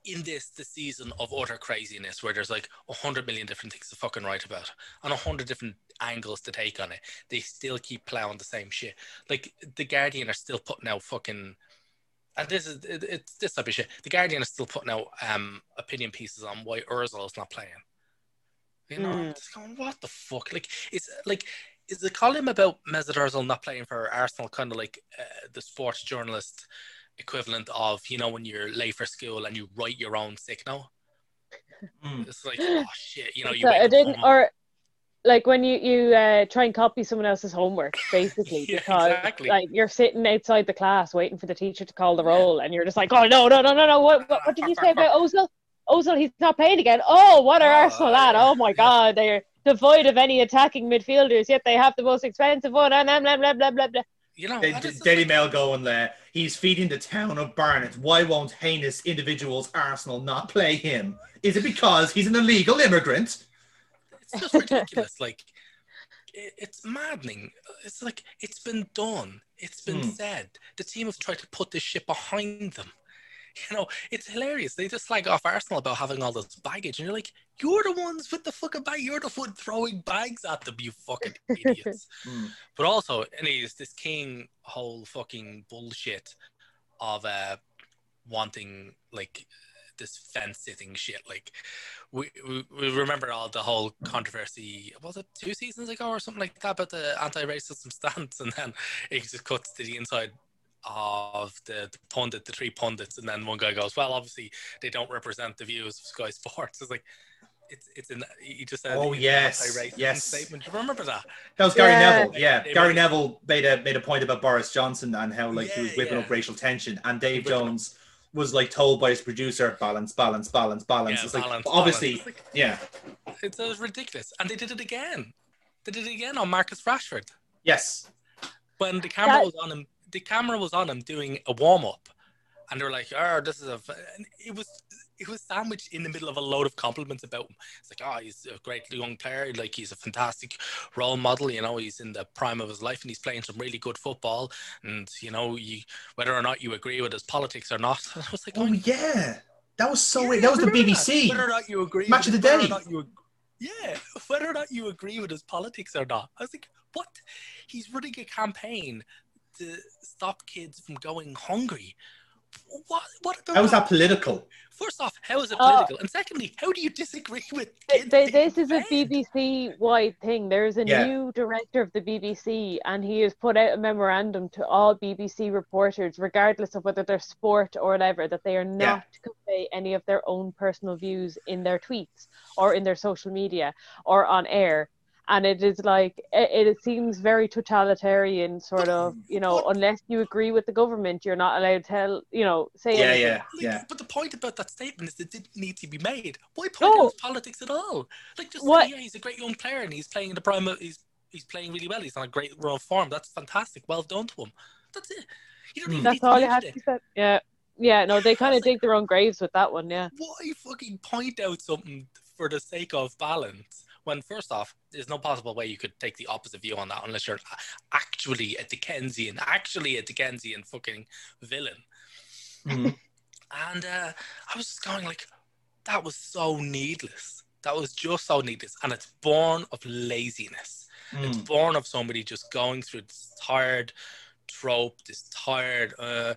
in this the season of utter craziness where there's like a hundred million different things to fucking write about and a hundred different angles to take on it, they still keep plowing the same shit. Like the Guardian are still putting out fucking and this is it, it's this type of shit. The Guardian is still putting out um opinion pieces on why Özil is not playing. You know, mm. just going, what the fuck? Like it's like is the column about Mesut Ozil not playing for Arsenal kind of like uh, the sports journalist equivalent of you know when you're late for school and you write your own sick note. Mm. It's like oh shit, you know you. I didn't, or like when you you uh, try and copy someone else's homework, basically, yeah, because exactly. like you're sitting outside the class waiting for the teacher to call the roll, and you're just like, oh no no no no no, what what, what did you say about Ozil? Ozil, he's not playing again. Oh, what are oh, Arsenal at? Oh my God, they're devoid of any attacking midfielders, yet they have the most expensive one, and blah blah blah blah blah you know, Daily Mail going there. He's feeding the town of Barnet. Why won't heinous individuals Arsenal not play him? Is it because he's an illegal immigrant? It's just ridiculous. like, it's maddening. It's like it's been done. It's been hmm. said. The team have tried to put this shit behind them. You know, it's hilarious. They just slag off Arsenal about having all this baggage, and you're like, you're the ones with the fucking bag. You're the one throwing bags at them, you fucking idiots. mm. But also, anyways, this King whole fucking bullshit of uh wanting like this fence sitting shit. Like we, we, we remember all the whole controversy. Was it two seasons ago or something like that about the anti-racism stance? And then it just cuts to the inside of the, the, pundit, the three pundits, and then one guy goes, "Well, obviously they don't represent the views of Sky Sports." It's like it's it's in he just said, "Oh yes, yes." Statement. Do you remember that? That was Gary yeah. Neville. Yeah, they Gary Neville made a made a point about Boris Johnson and how like yeah, he was whipping yeah. up racial tension, and Dave Jones was like told by his producer, "Balance, balance, balance, balance." it's like obviously, like, yeah. It was uh, ridiculous, and they did it again. They did it again on Marcus Rashford. Yes. When the camera that, was on him the camera was on him doing a warm up, and they were like, "Oh, this is a." And it was it was sandwiched in the middle of a load of compliments about him. It's like, oh, he's a great young player. Like he's a fantastic role model. You know, he's in the prime of his life and he's playing some really good football. And you know, you whether or not you agree with his politics or not. I was like, Oh yeah, that was so yeah, weird. That was the BBC. Whether or not you agree, Match of the day. not you ag- yeah, whether or not you agree with his politics or not. I was like, what? He's running a campaign to stop kids from going hungry. What? What? How was that political? First off, how is it Oh. political? and secondly, how do you disagree with kids? th- being this is a? BBC wide thing. There's a Yeah. new director of the BBC, and he has put out a memorandum to all BBC reporters, regardless of whether they're sport or whatever, that they are not Yeah. to convey any of their own personal views in their tweets or in their social media or on air. And it is like it, it seems very totalitarian, sort of. You know, What? unless you agree with the government, you're not allowed to tell. You know, say Yeah, anything. yeah, yeah. But the point about that statement is it didn't need to be made. Why point No. out politics at all? Like just What- say, yeah, he's a great young player and he's playing in the prime of he's he's playing really well. He's on a great run form. That's fantastic. Well done to him. That's it. You don't Hmm. even That's need all you use have to say. Yeah, yeah. No, they kind of dig their own graves with that one. Yeah. Why fucking point out something for the sake of balance? When first off, there's no possible way you could take the opposite view on that unless you're actually a Dickensian, actually a Dickensian fucking villain. Mhm. And uh, I was just going like, that was so needless. That was just so needless, and it's born of laziness. It's Mm. born of somebody just going through this tired trope, this tired, uh,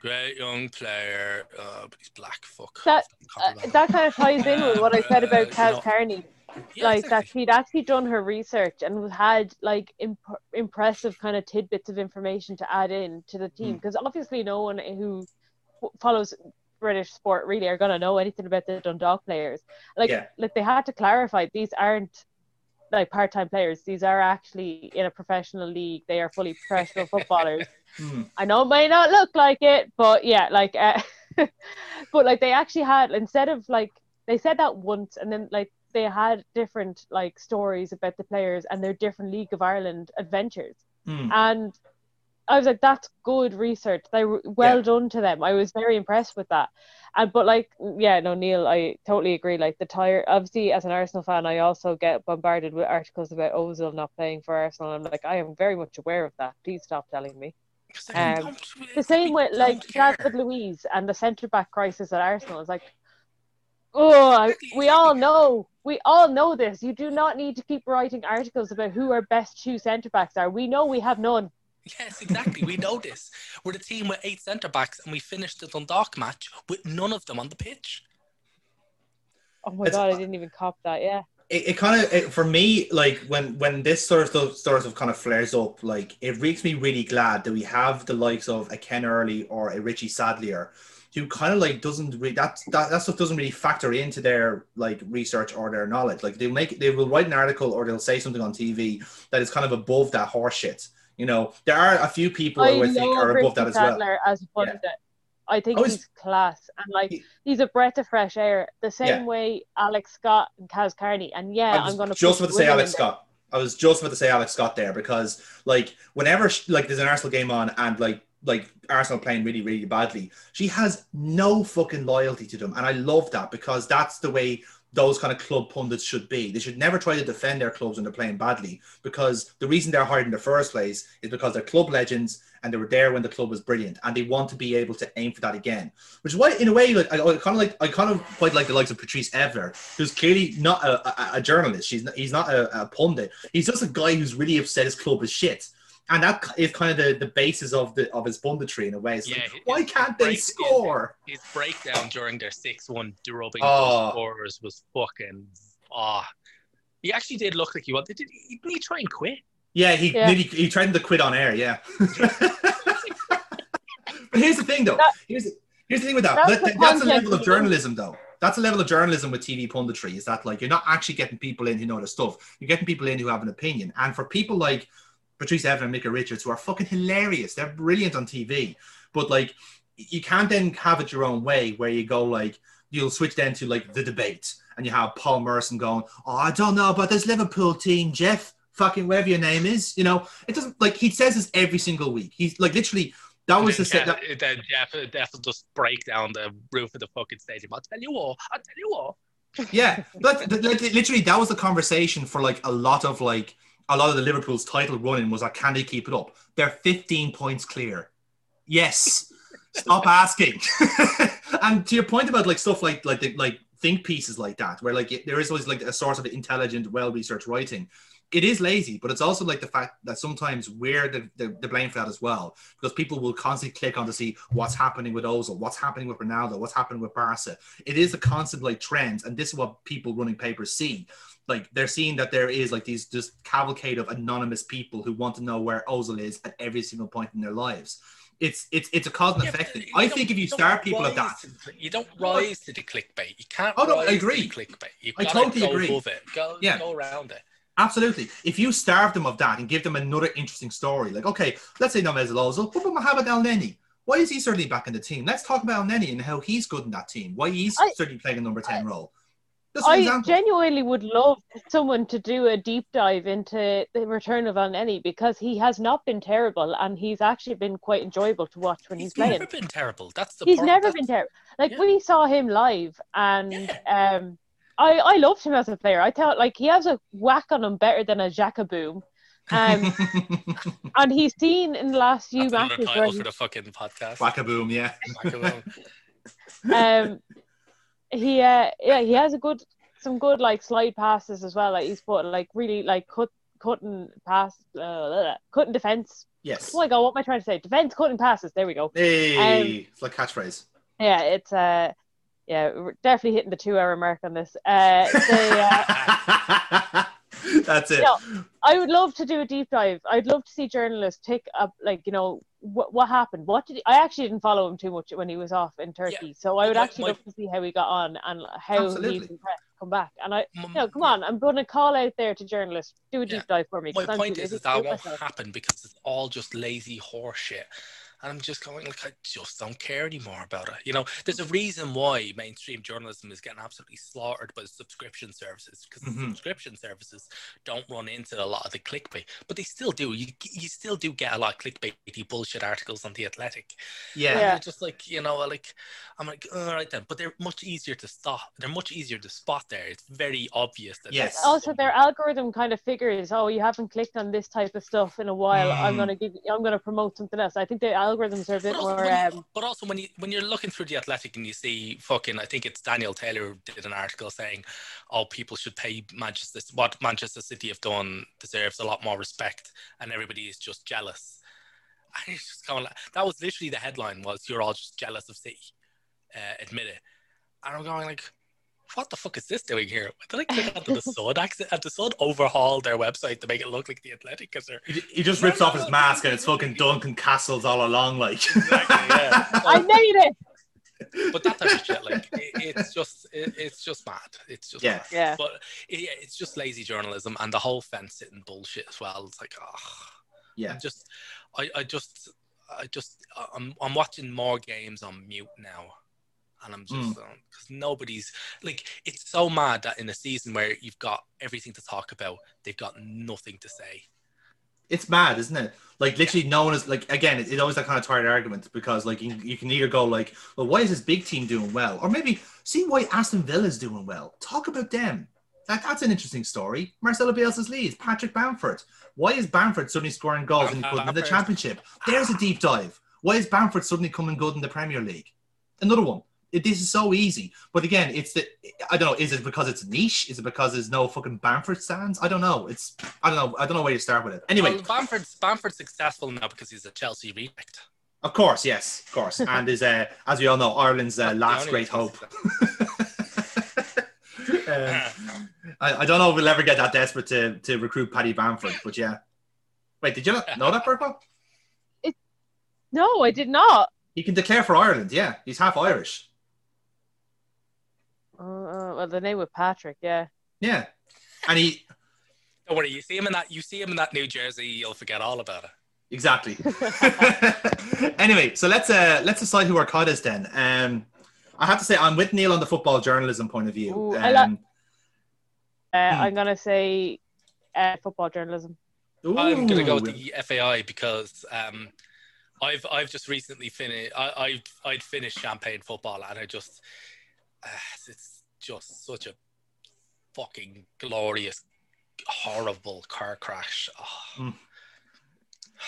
great young player, uh, but he's black. Fuck. That- Uh, that kind of ties in with what I said Uh, about you Kaz know, Carney. Yeah, like that she'd actually done her research and had like imp- impressive kind of tidbits of information to add in to the Hmm. team because obviously no one who follows British sport really are going to know anything about the Dundalk players like Yeah. like they had to clarify these aren't like part-time players these are actually in a professional league they are fully professional footballers Mm. I know it may not look like it, but yeah, like, uh, but like they actually had instead of like they said that once, and then like they had different like stories about the players and their different League of Ireland adventures, Mm. and I was like, that's good research. They were well Yeah. done to them. I was very impressed with that. And but like, yeah, no, Neil, I totally agree. Like the tire, obviously, as an Arsenal fan, I also get bombarded with articles about Ozil not playing for Arsenal. I'm like, I am very much aware of that. Please stop telling me. um, The same with like. David Luiz and the centre back crisis at Arsenal. It's like, oh, we all know, we all know this. You do not need to keep writing articles about who our best two centre backs are. We know we have none. Yes, exactly. we know this. We're the team with eight centre backs, and we finished the Dundalk match with none of them on the pitch. Oh my It's- god, I didn't even cop that. Yeah, it, it kind of for me like when when this sort of stuff sort of kind of flares up like it makes me really glad that we have the likes of a ken early or a richie sadlier who kind of like doesn't really that, that that stuff doesn't really factor into their like research or their knowledge like they'll make they will write an article or they'll say something on tv that is kind of above that horseshit you know there are a few people I who i think are above Richie that as well Sadlier as a pundit. I think oh, I was- he's class and like He- he's a breath of fresh air. The same Yeah. way Alex Scott and Kaz Carney. And yeah, I'm gonna just about to say Alex in there. Scott. I was just about to say Alex Scott there because like whenever like there's an Arsenal game on and like like Arsenal playing really really badly, she has no fucking loyalty to them, and I love that because that's the way those kind of club pundits should be. They should never try to defend their clubs when they're playing badly because the reason they're hired in the first place is because they're club legends and they were there when the club was brilliant and they want to be able to aim for that again. Which is why, in a way, like I, I kind of like I kind of quite like the likes of Patrice Evra, who's clearly not a, a, a journalist. She's not, he's not a, a pundit. He's just a guy who's really upset his club is shit. And that is kind of the, the basis of the of his punditry in a way. It's Yeah, like, his why can't they break- score? His breakdown during their 6 1 drubbing Oh. scorers was fucking. Ah. He actually did look like he wanted. Did he, didn't he try and quit? Yeah, he Yeah. nearly he tried to quit on air. Yeah. but here's the thing, though. That- here's here's the thing with that. That's That- that's a level of of journalism, though. That's a level of journalism with TV punditry. Is that like you're not actually getting people in who know the stuff. You're getting people in who have an opinion. And for people like Patrice Evra and Micah Richards, who are fucking hilarious, they're brilliant on TV. But like, you can't then have it your own way, where you go like you'll switch then to like the debate, and you have Paul Merson going, "Oh, I don't know about this Liverpool team, Jeff." Fucking whatever your name is, you know, it doesn't like he says this every single week. He's like literally That was the set. Jeff, then Jeff, Jeff will just break down the roof of the fucking stadium. I'll tell you what. I'll tell you what. Yeah, but but, like, literally, that was the conversation for like a lot of like a lot of the Liverpool's title running was like, can they keep it up? They're 15 points clear. Yes. Stop asking. and to your point about like stuff like like the, like think pieces like that, where like there is always like a source of intelligent, well researched writing. It is lazy, but it's also like the fact that sometimes we're the, the, the blame for that as well, because people will constantly click on to see what's happening with Ozil, what's happening with Ronaldo, what's happening with Barca. It is a constant like trend, and this is what people running papers see. Like they're seeing that there is like these just cavalcade of anonymous people who want to know where Ozil is at every single point in their lives. It's it's it's a cause and Yeah, effect. I think if you start people at that, to- you don't rise to the clickbait. You can't. Oh, no, I agree. Clickbait. You've I totally go agree. above it. Go, Yeah. go around it. Absolutely. If you starve them of that and give them another interesting story, like, okay, let's say no Mesut Ozil, what about Mohamed Elneny? Why is he certainly back in the team? Let's talk about El Neni and how he's good in that team. Why he's I- certainly playing a number 10 role. Just I example. genuinely would love someone to do a deep dive into the return of Elneny because he has not been terrible and he's actually been quite enjoyable to watch when he's, He's playing. never been terrible. That's the. Point. He's part- never that's- been terrible. Like Yeah. we saw him live, and um, I I loved him as a player. I thought like he has a whack on him better than a Jackaboom. Um, and he's seen in the last few That's another matches title he, for the fucking podcast. Whack-a-boom, yeah. um, he uh, yeah he has a good some good like slide passes as well. Like he's put like really like cut cutting pass uh, cutting defense. Yes. Oh my god, what am I trying to say? Defense cutting passes. There we go. Hey, Um, it's like catchphrase. Yeah, it's uh yeah we're definitely hitting the two hour mark on this. Uh, the, uh, That's it. Yeah. I would love to do a deep dive. I'd love to see journalists take up, like, you know, what what happened. What did he, I actually didn't follow him too much when he was off in Turkey, so I would My- actually my- love to see how he got on and how Absolutely. he's impressed come back. And I, you know, come on, I'm going to call out there to journalists, do a deep Yeah. dive for me. My 'cause I'm point is, lazy is that won't myself. happen because it's all just lazy horse shit. And I'm just going like I just don't care anymore about it. You know, there's a reason why mainstream journalism is getting absolutely slaughtered by the subscription services because the Mhm. subscription services don't run into a lot of the clickbait, but they still do. You you still do get a lot of clickbaity bullshit articles on the Athletic. Yeah. Yeah. just like you know, like I'm like all right then, but they're much easier to stop. They're much easier to spot. There, it's very obvious that. Yes. that's Also, their algorithm kind of figures, oh, you haven't clicked on this type of stuff in a while. I'm Mm. gonna give, I'm gonna promote something else. I think the algorithms are a bit But also, more. when you, Um, but also when you when you're looking through the Athletic and you see fucking, I think it's Daniel Taylor who did an article saying, "Oh, people should pay Manchester what Manchester City have done deserves a lot more respect, and everybody is just jealous." And it's just kind of like that was literally the headline was, "You're all just jealous of City." Uh, admit it, and I'm going like. What the fuck is this doing here? Did I click onto the Sun? Actually, had the Sun overhauled their website to make it look like the Athletic? Because they're He, he just rips no, off his no. mask and it's fucking Duncan Castles all along, like. Exactly, yeah. I made it. but that type of shit, like it, it's just it, it's just bad. It's just Yeah. mad. Yeah. But it, yeah, it's just lazy journalism and the whole fence sitting bullshit as well. It's like, oh, yeah. I'm just, I, I just, I just, I'm, I'm watching more games on mute now, and I'm just hmm. because nobody's like, it's so mad that in a season where you've got everything to talk about, they've got nothing to say. It's mad, isn't it? Like literally, no one is like. Again, It's, it always that kind of tired argument because like you, you can either go like, well, why is this big team doing well, or maybe see why Aston Villa is doing well. Talk about them. That, that's an interesting story. Marcelo Bielsa's Leeds, Patrick Bamford. Why is Bamford suddenly scoring goals and good in the Championship? There's a deep dive. Why is Bamford suddenly coming good in the Premier League? Another one. It, this is so easy. But again, it's the I don't know. Is it because it's niche? Is it because there's no fucking Bamford stands? I don't know. It's I don't know. I don't know where you start with it. Anyway, well, Bamford's Bamford's successful now because he's a Chelsea react. of course, yes, of course, and is uh, as we all know, Ireland's uh, last great hope. he's Um, I, I don't know if we'll ever get that desperate to, to recruit Paddy Bamford, but yeah. Wait, did you not know that, Burpo? It No, I did not. He can declare for Ireland. Yeah, he's half Irish. Uh, well, the name was Patrick. Yeah. Yeah, and he Don't worry, you see him in that. You see him in that New Jersey, you'll forget all about it. exactly. anyway, so let's uh let's decide who our cod is then. Um, I have to say I'm with Neil on the football journalism point of view. Ooh, um, I like- Uh, Hmm. I'm gonna say uh, football journalism. I'm gonna go with the FAI because um, I've I've just recently finished. I I I'd finished champagne football, and I just it's just such a fucking glorious, horrible car crash. Oh.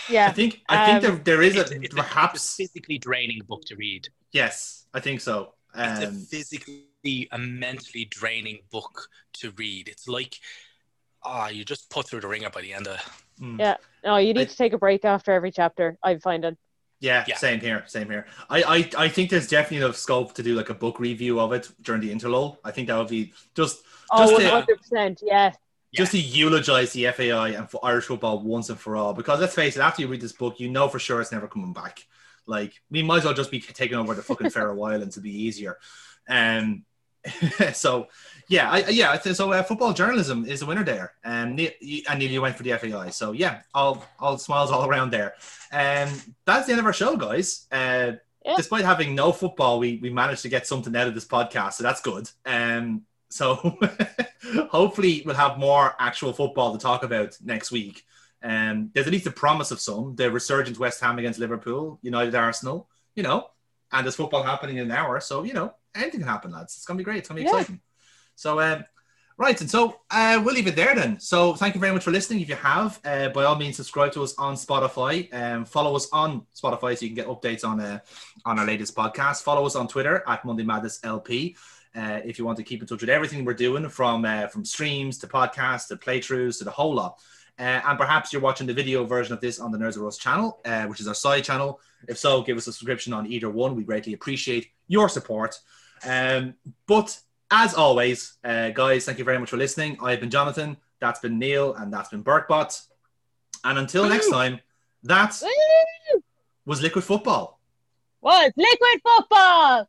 I Yeah. think I think Um, there, there is a it's, a, perhaps it's a physically draining book to read. yes, I think so. It's a Um, physically and mentally draining book to read. It's like ah, you just put through the ringer by the end of. mm. Yeah. No, you I- need to take a break after every chapter. I find it. Yeah, Yeah. same here, same here. I, I I think there's definitely enough scope to do like a book review of it during the interlull. I think that would be just Oh, Just hundred percent. Yes. just to eulogize the FAI and for Irish football once and for all. Because let's face it, after you read this book, you know for sure it's never coming back. Like we might as well just be taking over the fucking Faroe Islands to be easier. Um, so yeah, I, yeah. So uh, football journalism is a winner there, and um, and Neil, you went for the FAI. So yeah, all all smiles all around there. And um, that's the end of our show, guys. Uh, Yeah. Despite having no football, we we managed to get something out of this podcast, so that's good. Um, so hopefully we'll have more actual football to talk about next week. Um, there's at least a promise of some. The resurgent West Ham against Liverpool, United Arsenal, you know, and there's football happening in an hour. So, you know, anything can happen, lads. It's going to be great. It's going to be Yeah. exciting. So, um, right. And so uh, we'll leave it there then. So, thank you very much for listening. If you have, uh, by all means, subscribe to us on Spotify. Um, follow us on Spotify so you can get updates on uh, on our latest podcast. Follow us on Twitter at Monday Madness LP. Uh, if you want to keep in touch with everything we're doing from uh, from streams to podcasts to playthroughs to the whole lot. Uh, and perhaps you're watching the video version of this on the Nerds of Us channel, uh, which is our side channel. If so, give us a subscription on either one. We greatly appreciate your support. Um, but as always, uh, guys, thank you very much for listening. I've been Jonathan, that's been Neil, and that's been Bertbot. And until next time, that was Liquid Football. Was liquid football.